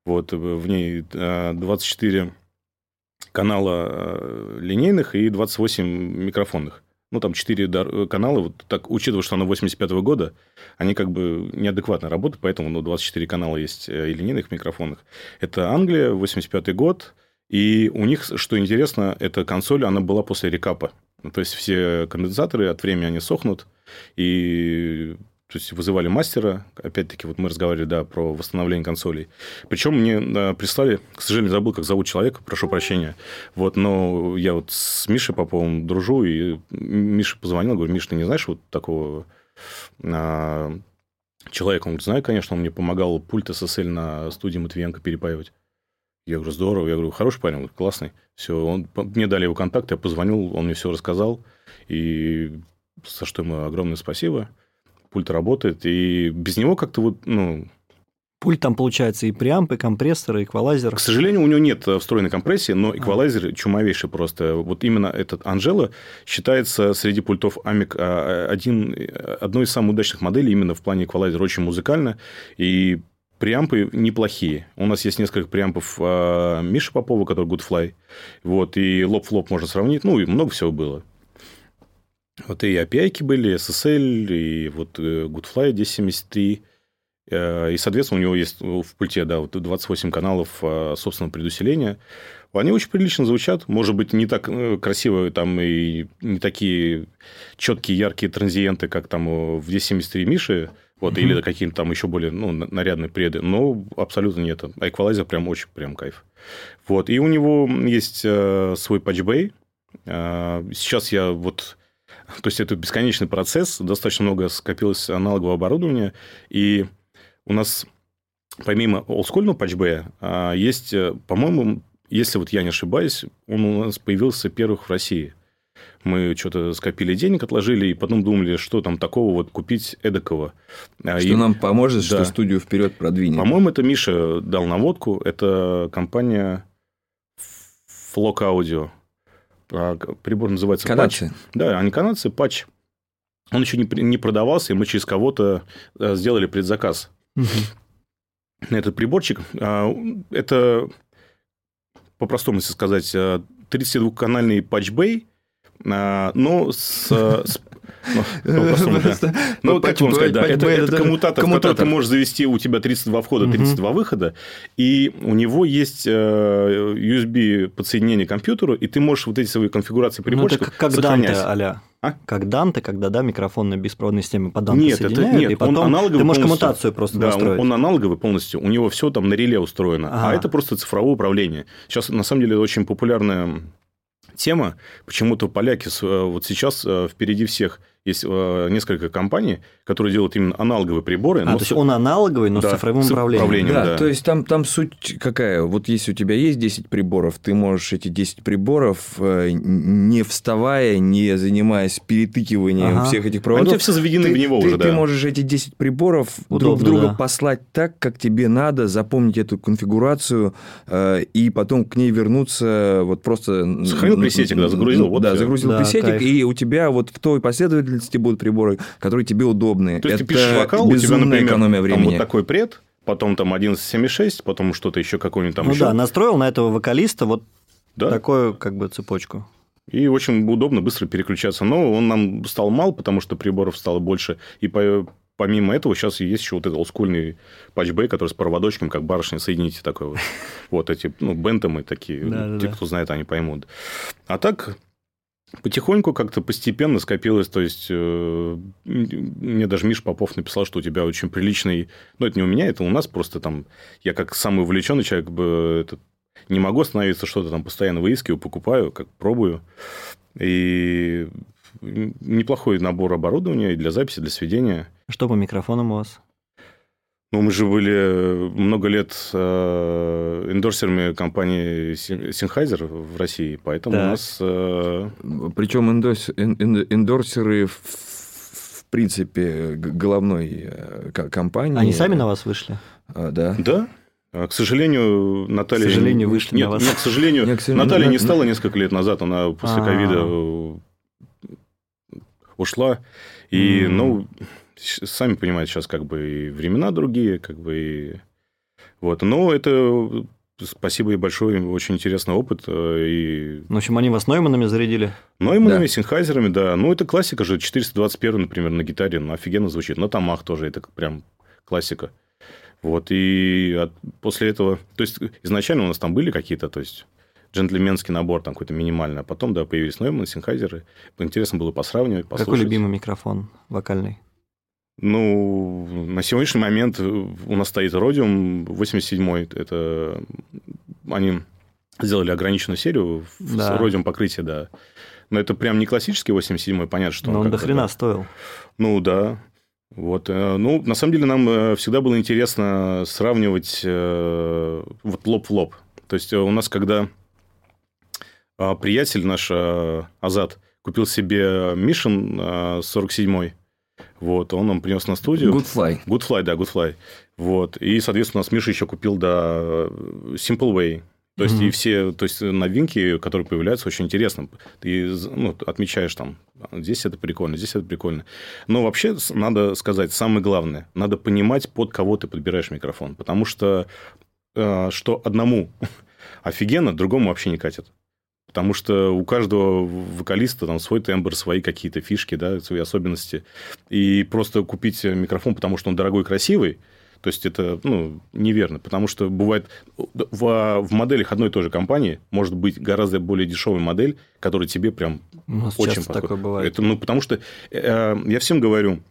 Вот, э, в ней 24 э, канала линейных и 28 микрофонных. Ну, там 4 канала, вот так, учитывая, что она 85 -го года, они как бы неадекватно работают, поэтому ну, 24 канала есть и линейных, и микрофонных. Это Англия, 85 год, и у них, что интересно, эта консоль, она была после рекапа. То есть, все конденсаторы от времени, они сохнут, и то есть вызывали мастера, опять-таки, вот мы разговаривали, да, про восстановление консолей. Причем мне прислали, к сожалению, забыл, как зовут человека, прошу прощения. Вот, но я вот с Мишей Поповым дружу, и Миша позвонил, говорю, Миша, ты не знаешь вот такого а, человека? Он говорит, знаю, конечно, он мне помогал пульт SSL на студии Матвиенко перепаивать. Я говорю, здорово. Я говорю, хороший парень, говорю, классный. Все, он, мне дали его контакт, я позвонил, он мне все рассказал. И за что ему огромное спасибо пульт работает, и без него как-то вот, ну... Пульт там получается и преамп, и компрессор, и эквалайзер. К сожалению, у него нет э, встроенной компрессии, но эквалайзер а. чумовейший просто. Вот именно этот Анжела считается среди пультов Амик а, один, одной из самых удачных моделей именно в плане эквалайзера. Очень музыкально. И преампы неплохие. У нас есть несколько преампов а, Миши Попова, который Goodfly. Вот, и лоб-флоп можно сравнить. Ну, и много всего было. Вот и API были, SSL, и вот э, Goodfly 1073. Э, и, соответственно, у него есть в пульте да, вот 28 каналов э, собственного предусиления. Они очень прилично звучат. Может быть, не так красиво там и не такие четкие, яркие транзиенты, как там в 1073 Миши, вот, mm-hmm. или какие-то там еще более ну, нарядные преды, но абсолютно нет. А эквалайзер прям очень прям кайф. Вот, и у него есть свой патчбей. Сейчас я вот то есть, это бесконечный процесс, достаточно много скопилось аналогового оборудования, и у нас помимо олдскульного патчбэя а, есть, э, по-моему, если вот я не ошибаюсь, он у нас появился первых в России. Мы что-то скопили денег, отложили, и потом думали, что там такого вот купить эдакого. А, что и... нам поможет, да. что студию вперед продвинет. По-моему, это Миша дал наводку. Это компания Flock Audio. А, прибор называется канадцы. патч. Да, они канадцы, патч. Он еще не, не продавался, и мы через кого-то э, сделали предзаказ угу. на этот приборчик. А, это, по-простому, если сказать, 32-канальный патчбей, но с, с ну, как вам сказать, да, это, коммутатор, в который ты можешь завести, у тебя 32 входа, 32 выхода, и у него есть э, USB подсоединение к компьютеру, и ты можешь вот эти свои конфигурации приборчиков ну, это как сохранять. Данте, а а? Как Данте, когда да, микрофон на беспроводной системе по Данте нет, соединяют, это, нет, и потом он аналоговый ты можешь коммутацию просто да, настроить. Он, он аналоговый полностью, у него все там на реле устроено, ага. а это просто цифровое управление. Сейчас, на самом деле, очень популярная тема. Почему-то поляки вот сейчас э, впереди всех Есть э, несколько компаний, которые делают именно аналоговые приборы. А, то есть он аналоговый, но Да, с цифровым с управлением. управлением. Да, да. то есть там, там суть какая? Вот если у тебя есть 10 приборов, ты можешь эти 10 приборов, э, не вставая, не занимаясь перетыкиванием Ага. всех этих Они у проводов, тебя все заведены ты, в него ты- уже, ты да. можешь эти 10 приборов друг Удобно, в друга да. послать так, как тебе надо, запомнить эту конфигурацию э, и потом к ней вернуться вот просто... Сохранил н- пресетик, да, загрузил, вот да, всё. загрузил Да, пресетик, кайф. и у тебя вот в той последовательности будут приборы, которые тебе удобны. То есть Это ты пишешь вокал, у тебя, например, экономия там времени. вот такой пред, потом там 11.76, потом что-то еще какой-нибудь там ну еще. да, настроил на этого вокалиста вот Да. такую как бы цепочку. И очень удобно быстро переключаться. Но он нам стал мал, потому что приборов стало больше. И по- помимо этого сейчас есть еще вот этот олдскульный патчбэй, который с проводочком, как барышня, соедините такой вот. Вот эти, ну, бентомы такие. Да, те, да. кто знает, они поймут. А так, потихоньку как-то постепенно скопилось. То есть, э, мне даже Миш Попов написал, что у тебя очень приличный... Ну, это не у меня, это у нас просто там... Я как самый увлеченный человек бы, это, не могу остановиться, что-то там постоянно выискиваю, покупаю, как пробую. И неплохой набор оборудования и для записи, для сведения. Что по микрофонам у вас? Ну, мы же были много лет э, эндорсерами компании Sennheiser в России, поэтому Так. у нас... э, Причем эндорсеры в, принципе головной э, ко- компании. Они сами на вас вышли? А, да. да, А, к сожалению, Наталья... К сожалению, вышли нет, на вас. Нет, к сожалению, Нет, к сожалению, Наталья на- не стала несколько лет назад, она после А. ковида э, ушла. И, ну, сами понимаете, сейчас как бы и времена другие, как бы и... Вот, но это спасибо и большой, очень интересный опыт. э, И В общем, они вас Нойманами зарядили. Нойманами, Да. Синхайзерами, да. Ну, это классика же. 421, например, на гитаре, ну, офигенно звучит. На томах тоже, это прям классика. Вот, и от- после этого... То есть, изначально у нас там были какие-то, то есть, джентльменский набор там какой-то минимальный, а потом, да, появились Нойманы, Синхайзеры. Интересно было посравнивать, послушать. Какой любимый микрофон вокальный? Ну, на сегодняшний момент у нас стоит Родиум 87-й. Это они сделали ограниченную серию Да. Родиум покрытие, да. Но это прям не классический 87-й, понятно, что Но он как до бы, хрена да. стоил. Ну, да. Вот. э, Ну, на самом деле, нам э, всегда было интересно сравнивать э, вот лоб в лоб. То есть, у нас, когда а, приятель наш, э, Азат, купил себе Мишин э, 47-й, вот, он нам принес на студию. Good Fly. Goodfly, да, Goodfly. Вот. И, соответственно, у нас Миша еще купил, да, Simple Way. То есть, Мгм. и все то есть, новинки, которые появляются, очень интересно. Ты ну, отмечаешь там, здесь это прикольно, здесь это прикольно. Но вообще, надо сказать, самое главное, надо понимать, под кого ты подбираешь микрофон. Потому что, э, что одному офигенно, другому вообще не катит. Потому что у каждого вокалиста там свой тембр, свои какие-то фишки, да, свои особенности. И просто купить микрофон, потому что он дорогой и красивый, то есть это ну, неверно. Потому что бывает в, в моделях одной и той же компании может быть гораздо более дешевая модель, которая тебе прям У нас очень подходит. такое бывает. Это, ну, потому что э, я всем говорю,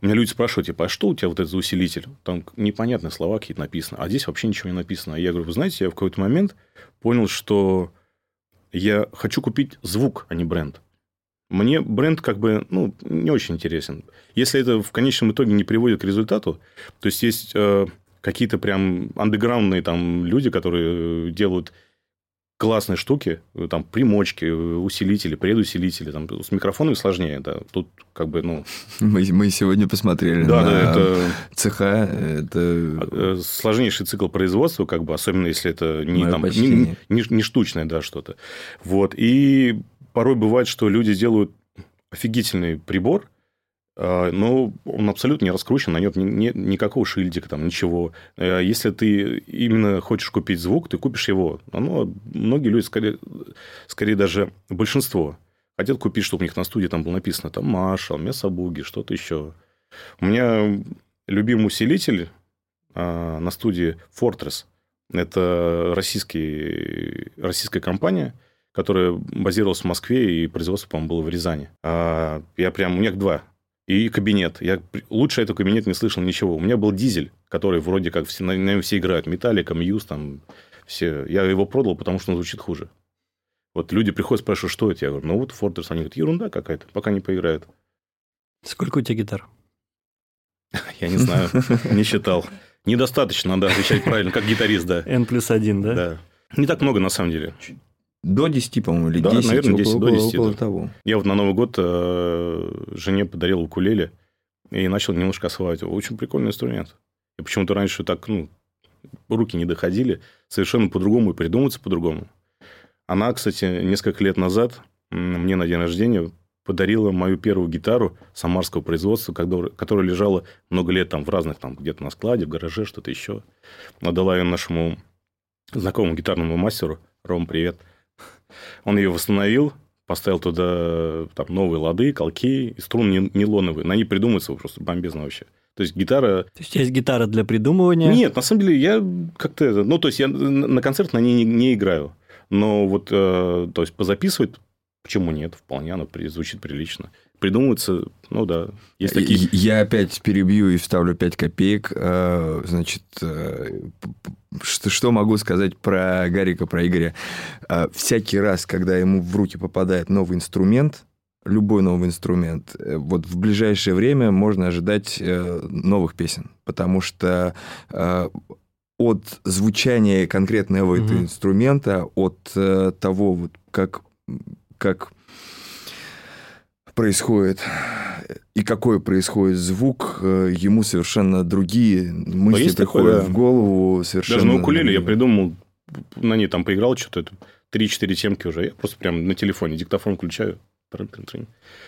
у меня люди спрашивают, типа, а что у тебя вот этот за усилитель? Там непонятные слова какие-то написаны, а здесь вообще ничего не написано. А я говорю, вы знаете, я в какой-то момент понял, что я хочу купить звук, а не бренд. Мне бренд как бы ну, не очень интересен. Если это в конечном итоге не приводит к результату, то есть есть э, какие-то прям андеграундные там люди, которые делают классные штуки, там примочки, усилители, предусилители, там с микрофонами сложнее, да. Тут как бы, ну, Мы, мы сегодня посмотрели да, на да, это цеха. Это... э, сложнейший цикл производства, как бы, особенно если это не, Мое там, не, почтение. не, не штучное, да, что-то. Вот. И порой бывает, что люди делают офигительный прибор, а, но он абсолютно не раскручен, на нем ни- никакого шильдика, там, ничего. Э, Если ты именно хочешь купить звук, ты купишь его. Оно, многие люди, скорее, скорее даже большинство, хотят купить, чтобы у них на студии там было написано там Маршал, Месабуги, что-то еще. У меня любимый усилитель а, на студии Fortress. Это российский, российская компания, которая базировалась в Москве, и производство, по-моему, было в Рязани. А, я прям... У меня их два. И кабинет. Я лучше этого кабинета не слышал ничего. У меня был дизель, который вроде как все, на нем все играют. Металлика, Мьюз, там все. Я его продал, потому что он звучит хуже. Вот люди приходят, спрашивают, что это? Я говорю, ну вот Фортерс. Они говорят, ерунда какая-то, пока не поиграют. Сколько у тебя гитар? Я не знаю, не считал. Недостаточно, надо отвечать правильно, как гитарист, да. N плюс один, да? Да. Не так много, на самом деле. До 10, по-моему, или Да, 10, наверное, 10, около, до 10, около да. того. Я вот на Новый год э, жене подарил укулеле и начал немножко осваивать его. Очень прикольный инструмент. И почему-то раньше так, ну, руки не доходили, совершенно по-другому и придумываться по-другому. Она, кстати, несколько лет назад мне на день рождения подарила мою первую гитару самарского производства, которая лежала много лет там в разных, там где-то на складе, в гараже, что-то еще. Отдала ее нашему знакомому гитарному мастеру. Ром, привет. Он ее восстановил, поставил туда там новые лады, колки струны не- нейлоновые. На ней придумывается просто бомбезно вообще. То есть гитара... То есть есть гитара для придумывания? Нет, на самом деле я как-то... Ну, то есть я на концерт на ней не, не играю. Но вот, э, то есть позаписывать, почему нет? Вполне при- звучит прилично. Придумывается, ну да, есть такие... Я опять перебью и вставлю 5 копеек. Э, Значит, э, что, что могу сказать про Гарика, про Игоря? Э, Всякий раз, когда ему в руки попадает новый инструмент, любой новый инструмент, вот в ближайшее время можно ожидать новых песен, потому что от звучания конкретного этого Мгм. инструмента, от того, вот как, как происходит и какой происходит звук, э, ему совершенно другие мысли есть такое, приходят да. в голову. Совершенно Даже на укулеле я придумал, на ней там поиграл что-то, это 3-4 темки уже. Я просто прям на телефоне диктофон включаю.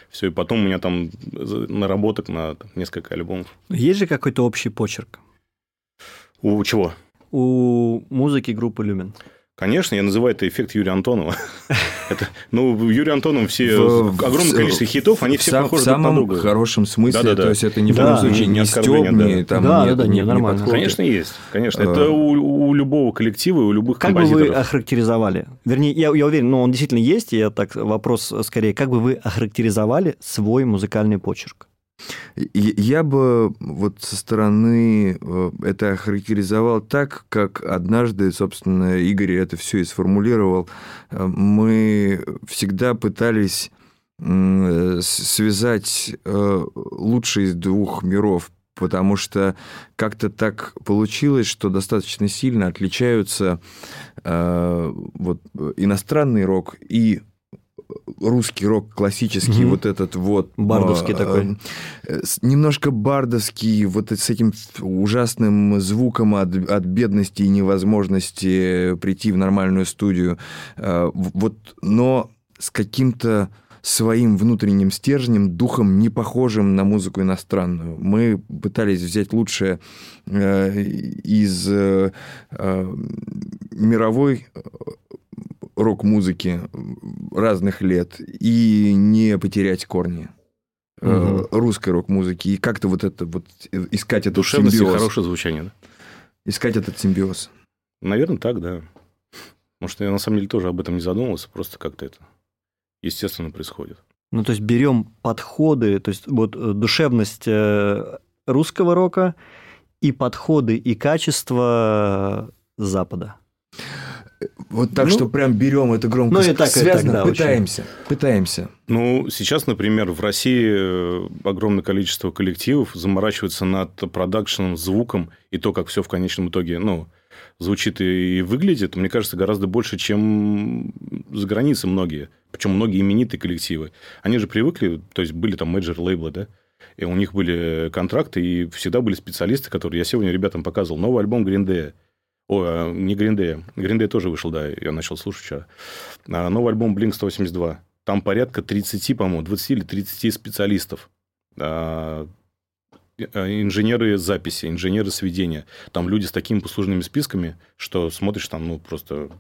Все, и потом у меня там наработок на там, несколько альбомов. Есть же какой-то общий почерк У чего? у музыки группы Люмен? Конечно, я называю это эффект Юрия Антонова. Это, ну, в Юрия Антонова все В- огромное в- количество хитов, они в все похожи в друг на самом друга. хорошем смысле, Да-да-да. то есть это ни в Да, коем случае не не стёбни, да. там Да, нет, да, не, нет нормально. Конечно, есть. Конечно. Э, Это у, у любого коллектива, и у любых Как бы вы композиторов. охарактеризовали? Вернее, я, я уверен, но он действительно есть, и я так вопрос скорее, как бы вы охарактеризовали свой музыкальный почерк? Я бы вот со стороны э, это охарактеризовал так, как однажды, собственно, Игорь это все и сформулировал. Э, Мы всегда пытались э, связать лучшие из двух миров, потому что как-то так получилось, что достаточно сильно отличаются э, вот, иностранный рок и русский рок классический, Мгм. вот этот вот... Бардовский э, такой. э, Немножко бардовский, вот с этим ужасным звуком от, от бедности и невозможности прийти в нормальную студию. В- Вот, но с каким-то своим внутренним стержнем, духом, не похожим на музыку иностранную. Мы пытались взять лучшее из мировой рок-музыки разных лет и не потерять корни Мгм. русской рок-музыки и как-то вот это вот э, искать этот Душевность и симбиоз. хорошее звучание. Да? Искать этот симбиоз. Наверное, так, да. Может, я на самом деле тоже об этом не задумывался, просто как-то это естественно происходит. Ну, то есть берем подходы, то есть вот э, душевность русского рока и подходы и качество Запада. Вот так, Ну, что прям берем это громко ну, и так, и связано, так, да, очень. пытаемся, пытаемся. Ну, сейчас, например, в России э, огромное количество коллективов заморачивается над продакшеном, звуком и то, как все в конечном итоге, ну, звучит и выглядит, мне кажется, гораздо больше, чем за границей многие. Причем многие именитые коллективы. Они же привыкли, то есть были там менеджер-лейблы, да, и у них были контракты, и всегда были специалисты, которые... Я сегодня ребятам показывал новый альбом Day. О, а, не. Green Day тоже вышел, да, я начал слушать вчера. А, Новый альбом Blink-182. Там порядка 30, по-моему, 20 или 30 специалистов. А, э, Инженеры записи, инженеры сведения. Там люди с такими послужными списками, что смотришь там, ну, просто...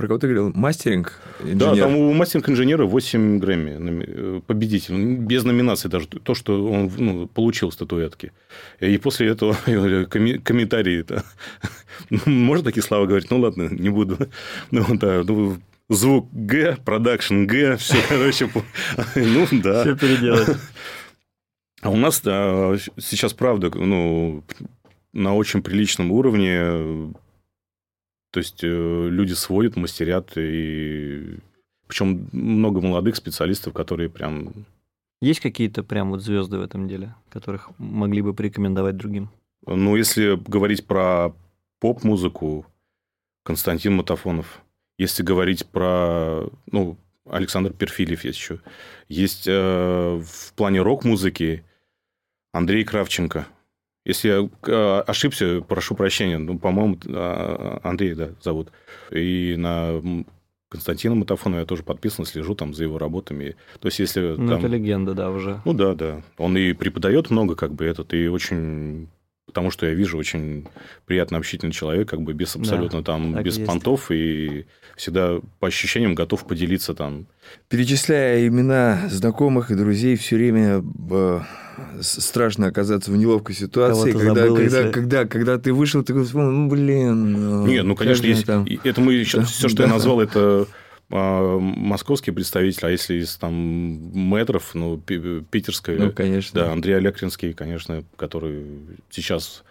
Про кого ты говорил? Мастеринг? Да, там у мастинг-инженера 8 Грэмми. э, Победитель. Ну, Без номинации даже. То, что он ну, получил статуэтки. И после этого комментарии. -то. Можно такие слова говорить? Ну, ладно, не буду. Ну, да, ну, звук Г, продакшн Г, все, короче. Ну, да. Все переделать. А у нас да, сейчас, правда, ну, на очень приличном уровне. То есть, э, люди сводят, мастерят, и Причем много молодых специалистов, которые прям... Есть какие-то прям вот звезды в этом деле, которых могли бы порекомендовать другим? Ну, если говорить про поп-музыку, Константин Матафонов. Если говорить про... Ну, Александр Перфильев есть еще. Есть э, в плане рок-музыки Андрей Кравченко. Если я э, ошибся, прошу прощения. Ну, по-моему, э, Андрей, да, зовут. И на Константина Матафонова я тоже подписан, слежу там за его работами. То есть, если... Ну, там... это легенда, да, уже. Ну, да, да. Он и преподает много, как бы, этот, и очень потому что я вижу очень приятно общительный человек, как бы без абсолютно да, там, без понтов, и всегда по ощущениям готов поделиться там. Перечисляя имена знакомых и друзей, все время э, страшно оказаться в неловкой ситуации, когда, забыл, когда, если... когда, когда ты вышел, ты говоришь, ну, блин. Ну, Нет, ну, конечно, есть... Там... это мы сейчас, все, что да. я назвал, это московский представитель, а если из там метров, ну, питерская, ну, конечно. Да, Андрей Алекринский, конечно, который сейчас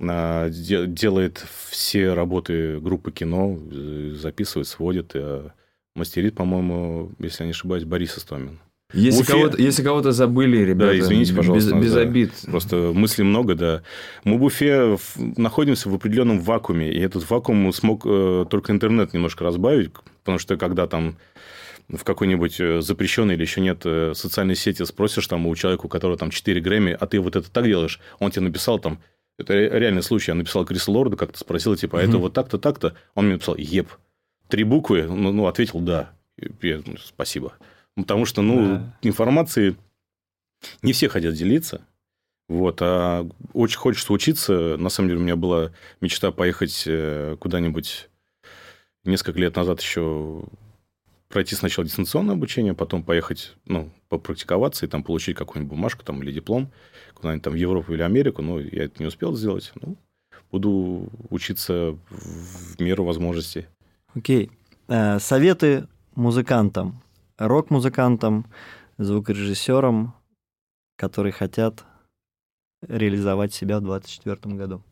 а, делает все работы группы кино, э, записывает, сводит, а мастерит, по-моему, если я не ошибаюсь, Борис Истомин. Если кого-то, если кого-то забыли, ребята, да, извините, пожалуйста. Без, без да. обид. Просто мыслей много, да. Мы в Уфе находимся в определенном вакууме, и этот вакуум смог э, только интернет немножко разбавить, потому что когда там в какой-нибудь э, запрещенной или еще нет э, социальной сети спросишь там у человека, у которого там 4 Грэмми, а ты вот это так делаешь, он тебе написал там, это реальный случай, я написал Крису Лорду, как-то спросил, типа, а это вот так-то, так-то, он мне написал, еп, три буквы, ну, ну ответил, да, я, ну, спасибо. Потому что, ну, да. информации не все хотят делиться. Вот, а очень хочется учиться. На самом деле, у меня была мечта поехать э, куда-нибудь несколько лет назад еще пройти сначала дистанционное обучение, потом поехать, ну, попрактиковаться и там получить какую-нибудь бумажку там, или диплом куда-нибудь там в Европу или Америку. Но я это не успел сделать. Ну, буду учиться в меру возможностей. Окей. Э, советы музыкантам рок-музыкантам, звукорежиссерам, которые хотят реализовать себя в 2024 году?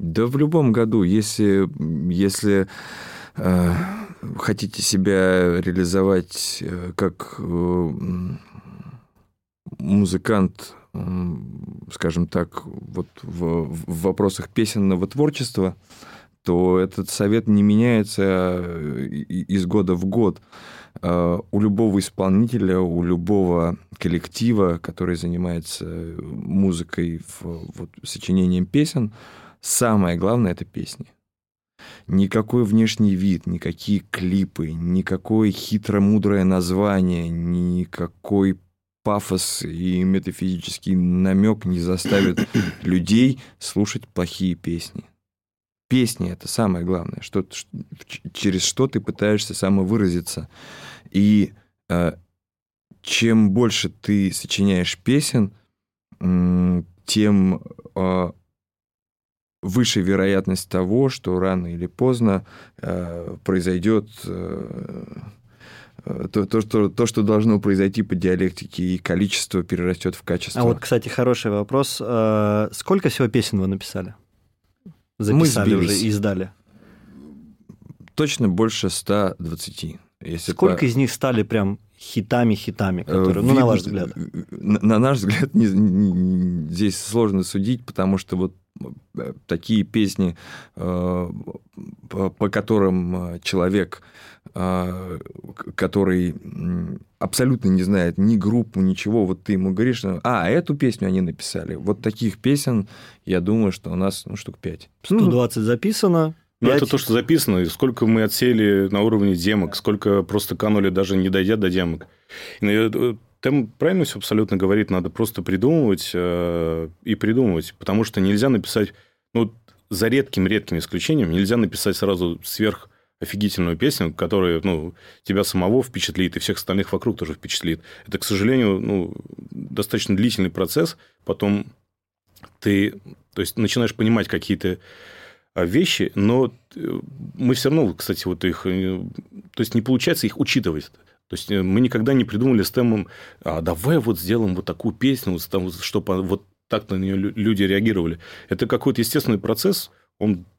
Да в любом году, если, если э, хотите себя реализовать э, как э, музыкант, э, скажем так, вот в, в вопросах песенного творчества, то этот совет не меняется э, из года в год. Э, у любого исполнителя, у любого коллектива, который занимается музыкой, вот, сочинением песен, самое главное — это песни. Никакой внешний вид, никакие клипы, никакое хитро-мудрое название, никакой пафос и метафизический намек не заставит людей слушать плохие песни. Песни — это самое главное, что, через что ты пытаешься самовыразиться. И э, чем больше ты сочиняешь песен, тем э, выше вероятность того, что рано или поздно э, произойдет э, э, то, то, то, что должно произойти по диалектике, и количество перерастет в качество. А вот, кстати, хороший вопрос. Э, сколько всего песен вы написали? Записали Мы уже и издали? Точно больше 120. Если Сколько по... из них стали прям хитами-хитами, которые, ну, на ваш взгляд? На, на наш взгляд, не, не, здесь сложно судить, потому что вот э, такие песни, э, по, которым э, человек, э, который абсолютно не знает ни группу, ничего, вот ты ему говоришь, а, эту песню они написали. Вот таких песен, я думаю, что у нас ну, штук пять. 120 ну, записано, ну, это то, что записано, сколько мы отсели на уровне демок, сколько просто канули, даже не дойдя до демок. Э, Тем правильно все абсолютно говорит, надо просто придумывать э, и придумывать, потому что нельзя написать, ну, за редким-редким исключением, нельзя написать сразу сверх офигительную песню, которая ну, тебя самого впечатлит и всех остальных вокруг тоже впечатлит. Это, к сожалению, ну, достаточно длительный процесс. Потом ты то есть, начинаешь понимать какие-то а, вещи, но э, мы все равно, кстати, вот их... Э, то есть, не получается их учитывать. То есть, э, мы никогда не придумали с темом, а давай вот сделаем вот такую песню, вот, чтобы вот так на нее люди реагировали. Это какой-то естественный процесс, он а,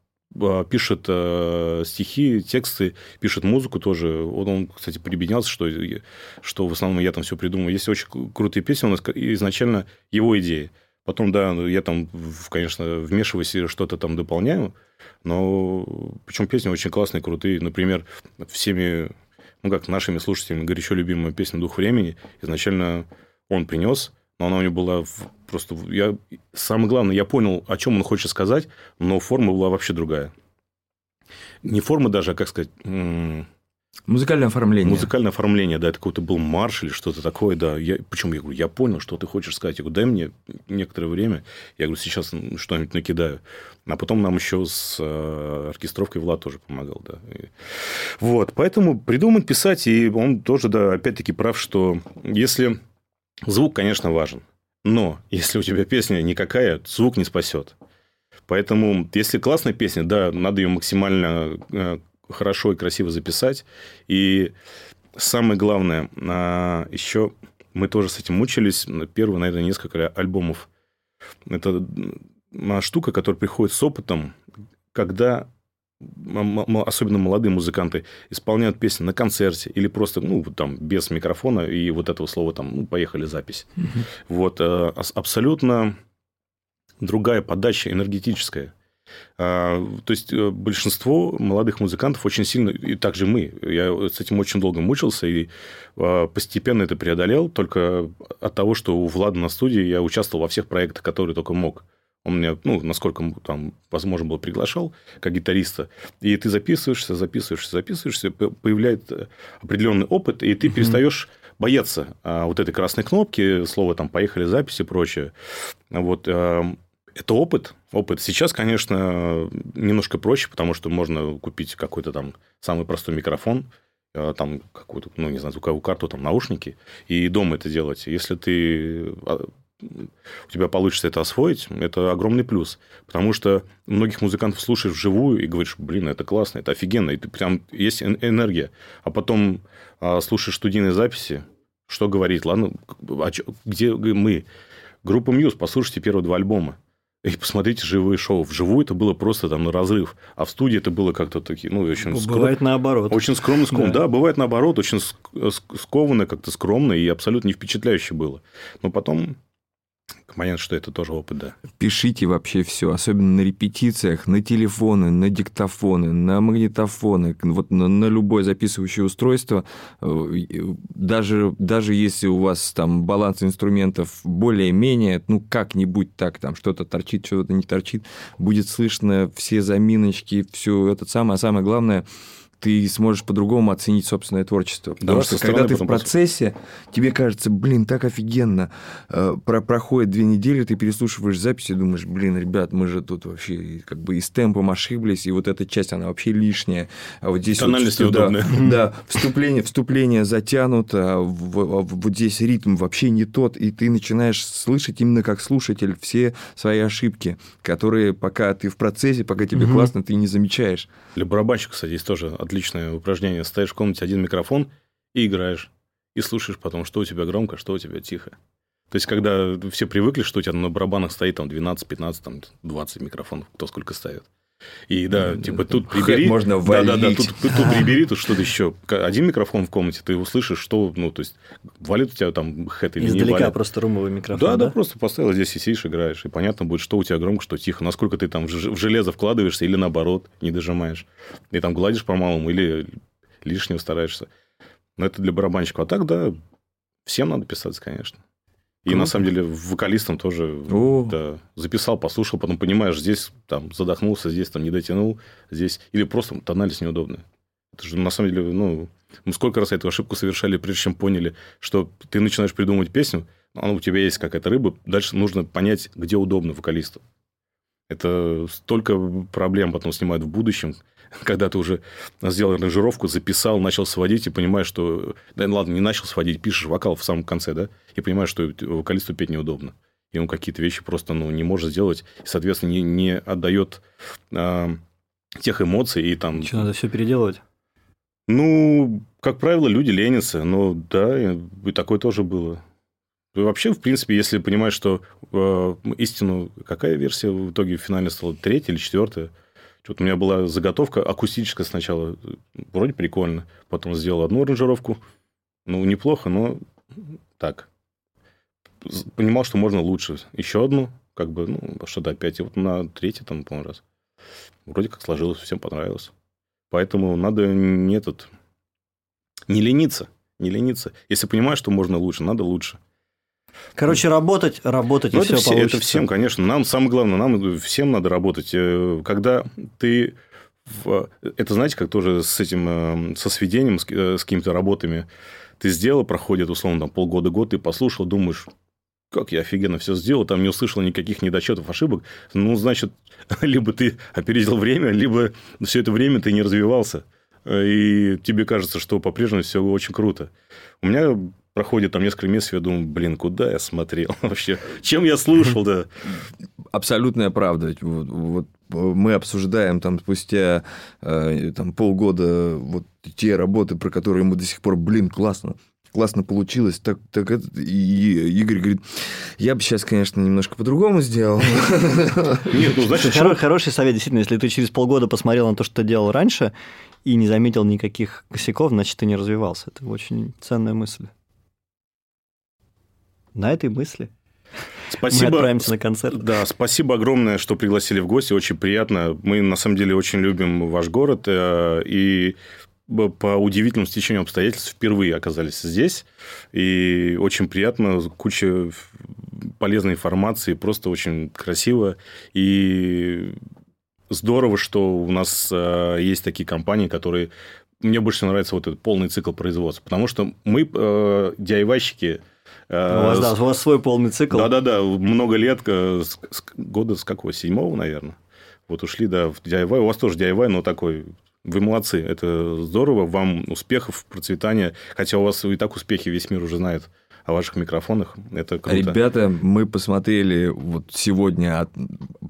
пишет э, стихи, тексты, пишет музыку тоже. Вот он, кстати, прибеднялся, что, что в основном я там все придумал. Есть очень крутые песни у нас, изначально его идеи. Потом, да, ну, я там, конечно, вмешиваюсь и что-то там дополняю, но причем песни очень классные, крутые. Например, всеми, ну как нашими слушателями, горячо любимая песня «Дух времени» изначально он принес, но она у него была просто... Я... Самое главное, я понял, о чем он хочет сказать, но форма была вообще другая. Не форма даже, а, как сказать... Музыкальное оформление. Музыкальное оформление, да, это какой-то был марш или что-то такое, да. Я, почему я говорю, я понял, что ты хочешь сказать. Я говорю, дай мне некоторое время. Я говорю, сейчас что-нибудь накидаю. А потом нам еще с э, оркестровкой Влад тоже помогал, да. И, вот, поэтому придумать, писать, и он тоже, да, опять-таки прав, что если звук, конечно, важен, но если у тебя песня никакая, звук не спасет. Поэтому, если классная песня, да, надо ее максимально э, хорошо и красиво записать. И самое главное, а, еще мы тоже с этим мучились. Первые, наверное, несколько альбомов. Это штука, которая приходит с опытом, когда особенно молодые музыканты исполняют песни на концерте или просто ну там без микрофона и вот этого слова там ну, поехали запись угу. вот э, абсолютно другая подача энергетическая а, то есть э, большинство молодых музыкантов очень сильно, и также мы, я с этим очень долго мучился и а, постепенно это преодолел, только от того, что у Влада на студии я участвовал во всех проектах, которые только мог. Он меня, ну, насколько там возможно было, приглашал как гитариста. И ты записываешься, записываешься, записываешься, появляется определенный опыт, и ты mm-hmm. перестаешь бояться а, вот этой красной кнопки, слова там «поехали записи» и прочее. Вот это опыт. Опыт. Сейчас, конечно, немножко проще, потому что можно купить какой-то там самый простой микрофон, э, там какую-то, ну, не знаю, звуковую карту, там наушники, и дома это делать. Если ты а, у тебя получится это освоить, это огромный плюс. Потому что многих музыкантов слушаешь вживую и говоришь, блин, это классно, это офигенно, и ты прям есть энергия. А потом а, слушаешь студийные записи, что говорить, ладно, а где мы? Группа Мьюз, послушайте первые два альбома. И посмотрите живые шоу. Вживую это было просто там на разрыв. А в студии это было как-то такие, ну, очень Бывает скром... наоборот. Очень скромно, скромно. Да. да, бывает наоборот, очень скованно, как-то скромно и абсолютно не впечатляюще было. Но потом Понятно, что это тоже опыт, да. Пишите вообще все, особенно на репетициях, на телефоны, на диктофоны, на магнитофоны, вот на, на любое записывающее устройство. Э, даже, даже если у вас там баланс инструментов более-менее, ну как-нибудь так, там что-то торчит, что-то не торчит, будет слышно все заминочки, все это самое. А самое главное – ты сможешь по-другому оценить собственное творчество. Потому да, что когда ты в процессе, тебе кажется, блин, так офигенно. Э, про проходит две недели, ты переслушиваешь записи и думаешь, блин, ребят, мы же тут вообще как бы и с темпом ошиблись, и вот эта часть, она вообще лишняя. А вот здесь Тональность вот, неудобная. Да, да, вступление, вступление затянуто, вот здесь ритм вообще не тот, и ты начинаешь слышать именно как слушатель все свои ошибки, которые пока ты в процессе, пока тебе угу. классно, ты не замечаешь. Для барабанщика, кстати, есть тоже отличное упражнение. Ставишь в комнате один микрофон и играешь. И слушаешь потом, что у тебя громко, что у тебя тихо. То есть, когда все привыкли, что у тебя на барабанах стоит там 12, 15, там 20 микрофонов, кто сколько ставит. И да, типа тут прибери. Можно валить. Да, да, да, тут, тут прибери, тут что-то еще. Один микрофон в комнате, ты услышишь, что, ну, то есть, валит у тебя там хэт или Издалека не валит. просто румовый микрофон. Да, да, да, просто поставил здесь и сидишь, играешь. И понятно будет, что у тебя громко, что тихо. Насколько ты там в железо вкладываешься или наоборот, не дожимаешь. И там гладишь по малому или лишнего стараешься. Но это для барабанщиков. А так, да, всем надо писать, конечно. И Круто. на самом деле вокалистом тоже да, записал, послушал, потом понимаешь, здесь там задохнулся, здесь там не дотянул, здесь или просто тональность неудобная. Это же на самом деле, ну, мы сколько раз эту ошибку совершали, прежде чем поняли, что ты начинаешь придумывать песню, а у тебя есть какая-то рыба, дальше нужно понять, где удобно вокалисту. Это столько проблем потом снимают в будущем, когда ты уже сделал аранжировку, записал, начал сводить и понимаешь, что... Да ладно, не начал сводить, пишешь вокал в самом конце, да, и понимаешь, что вокалисту петь неудобно. И он какие-то вещи просто ну, не может сделать, и, соответственно, не, не отдает а, тех эмоций и там... Что, надо все переделывать? Ну, как правило, люди ленятся, но да, и такое тоже было. И вообще, в принципе, если понимаешь, что э, истину... Какая версия в итоге финально стала? Третья или четвертая? Вот у меня была заготовка акустическая сначала, вроде прикольно. Потом сделал одну аранжировку. Ну, неплохо, но так. Понимал, что можно лучше. Еще одну, как бы, ну, что-то опять. И вот на третий там, по-моему, раз. Вроде как сложилось, всем понравилось. Поэтому надо не этот... Не лениться. Не лениться. Если понимаешь, что можно лучше, надо лучше. Короче, работать, работать, Ну, и это, все все, получится. это всем, конечно. Нам самое главное, нам всем надо работать. Э, Когда ты... в- Это, знаете, как тоже с этим, э, со сведением, с, э, с какими-то работами. Ты сделал, проходит, условно, там, полгода-год, ты послушал, думаешь, как я офигенно все сделал, там не услышал никаких недочетов, ошибок. Ну, значит, либо ты опередил время, либо все это время ты не развивался. И тебе кажется, что по-прежнему все очень круто. У меня проходит там несколько месяцев, я думаю, блин, куда я смотрел вообще? Чем я слушал, да? Абсолютная правда. Вот, вот мы обсуждаем там спустя э, там, полгода вот те работы, про которые мы до сих пор, блин, классно, классно получилось. Так, так это... И Игорь говорит, я бы сейчас, конечно, немножко по-другому сделал. Нет, ну, значит, Хоро- Хороший совет, действительно, если ты через полгода посмотрел на то, что ты делал раньше, и не заметил никаких косяков, значит, ты не развивался. Это очень ценная мысль. На этой мысли мы спасибо. отправимся на концерт. Да, спасибо огромное, что пригласили в гости. Очень приятно. Мы, на самом деле, очень любим ваш город. э, И по удивительному стечению обстоятельств впервые оказались здесь. И очень приятно. Куча полезной информации. Просто очень красиво. И здорово, что у нас э, есть такие компании, которые... Мне больше нравится вот этот полный цикл производства. Потому что мы, э, DIY-щики... э, У вас, да, у вас свой полный цикл. да-да-да, много лет, э, с- с- года с какого? Седьмого, наверное. Вот ушли, да, в DIY. У вас тоже DIY, но такой... Вы молодцы, это здорово. Вам успехов, процветания. Хотя у вас и так успехи, весь мир уже знает о ваших микрофонах. Это круто. Ребята, мы посмотрели вот сегодня, от-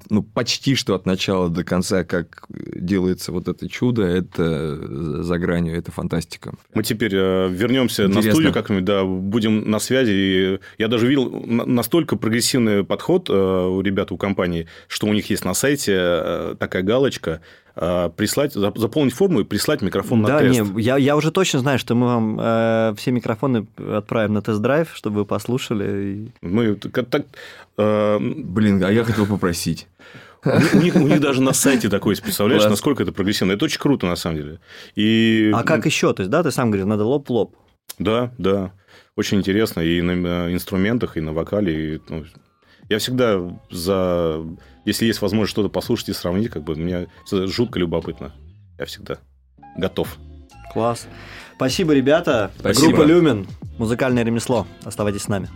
ну, почти что от начала до конца, как делается вот это чудо. Это за гранью, это фантастика. Мы теперь э, вернемся на Интересно. студию как-нибудь, да, будем на связи. И я даже видел на- настолько прогрессивный подход э, у ребят, у компании, что у них есть на сайте э, такая галочка прислать, зап- заполнить форму и прислать микрофон Да, на тест. не, я, я уже точно знаю, что мы вам э, все микрофоны отправим на тест-драйв, чтобы вы послушали. и- Мы так, так, э, Блин, а я хотел попросить. у, них, у них- даже на сайте такое есть, представляешь, Класс. насколько это прогрессивно. Это очень круто, на самом деле. И, А как еще? То есть, да, ты сам говорил, надо лоб-лоб. Да, да. Очень интересно и на э, инструментах, и на вокале. и, ну, я всегда за... Если есть возможность что-то послушать и сравнить, как бы мне жутко любопытно. Я всегда готов. Класс. Спасибо, ребята. Спасибо. Группа Люмен. Музыкальное ремесло. Оставайтесь с нами.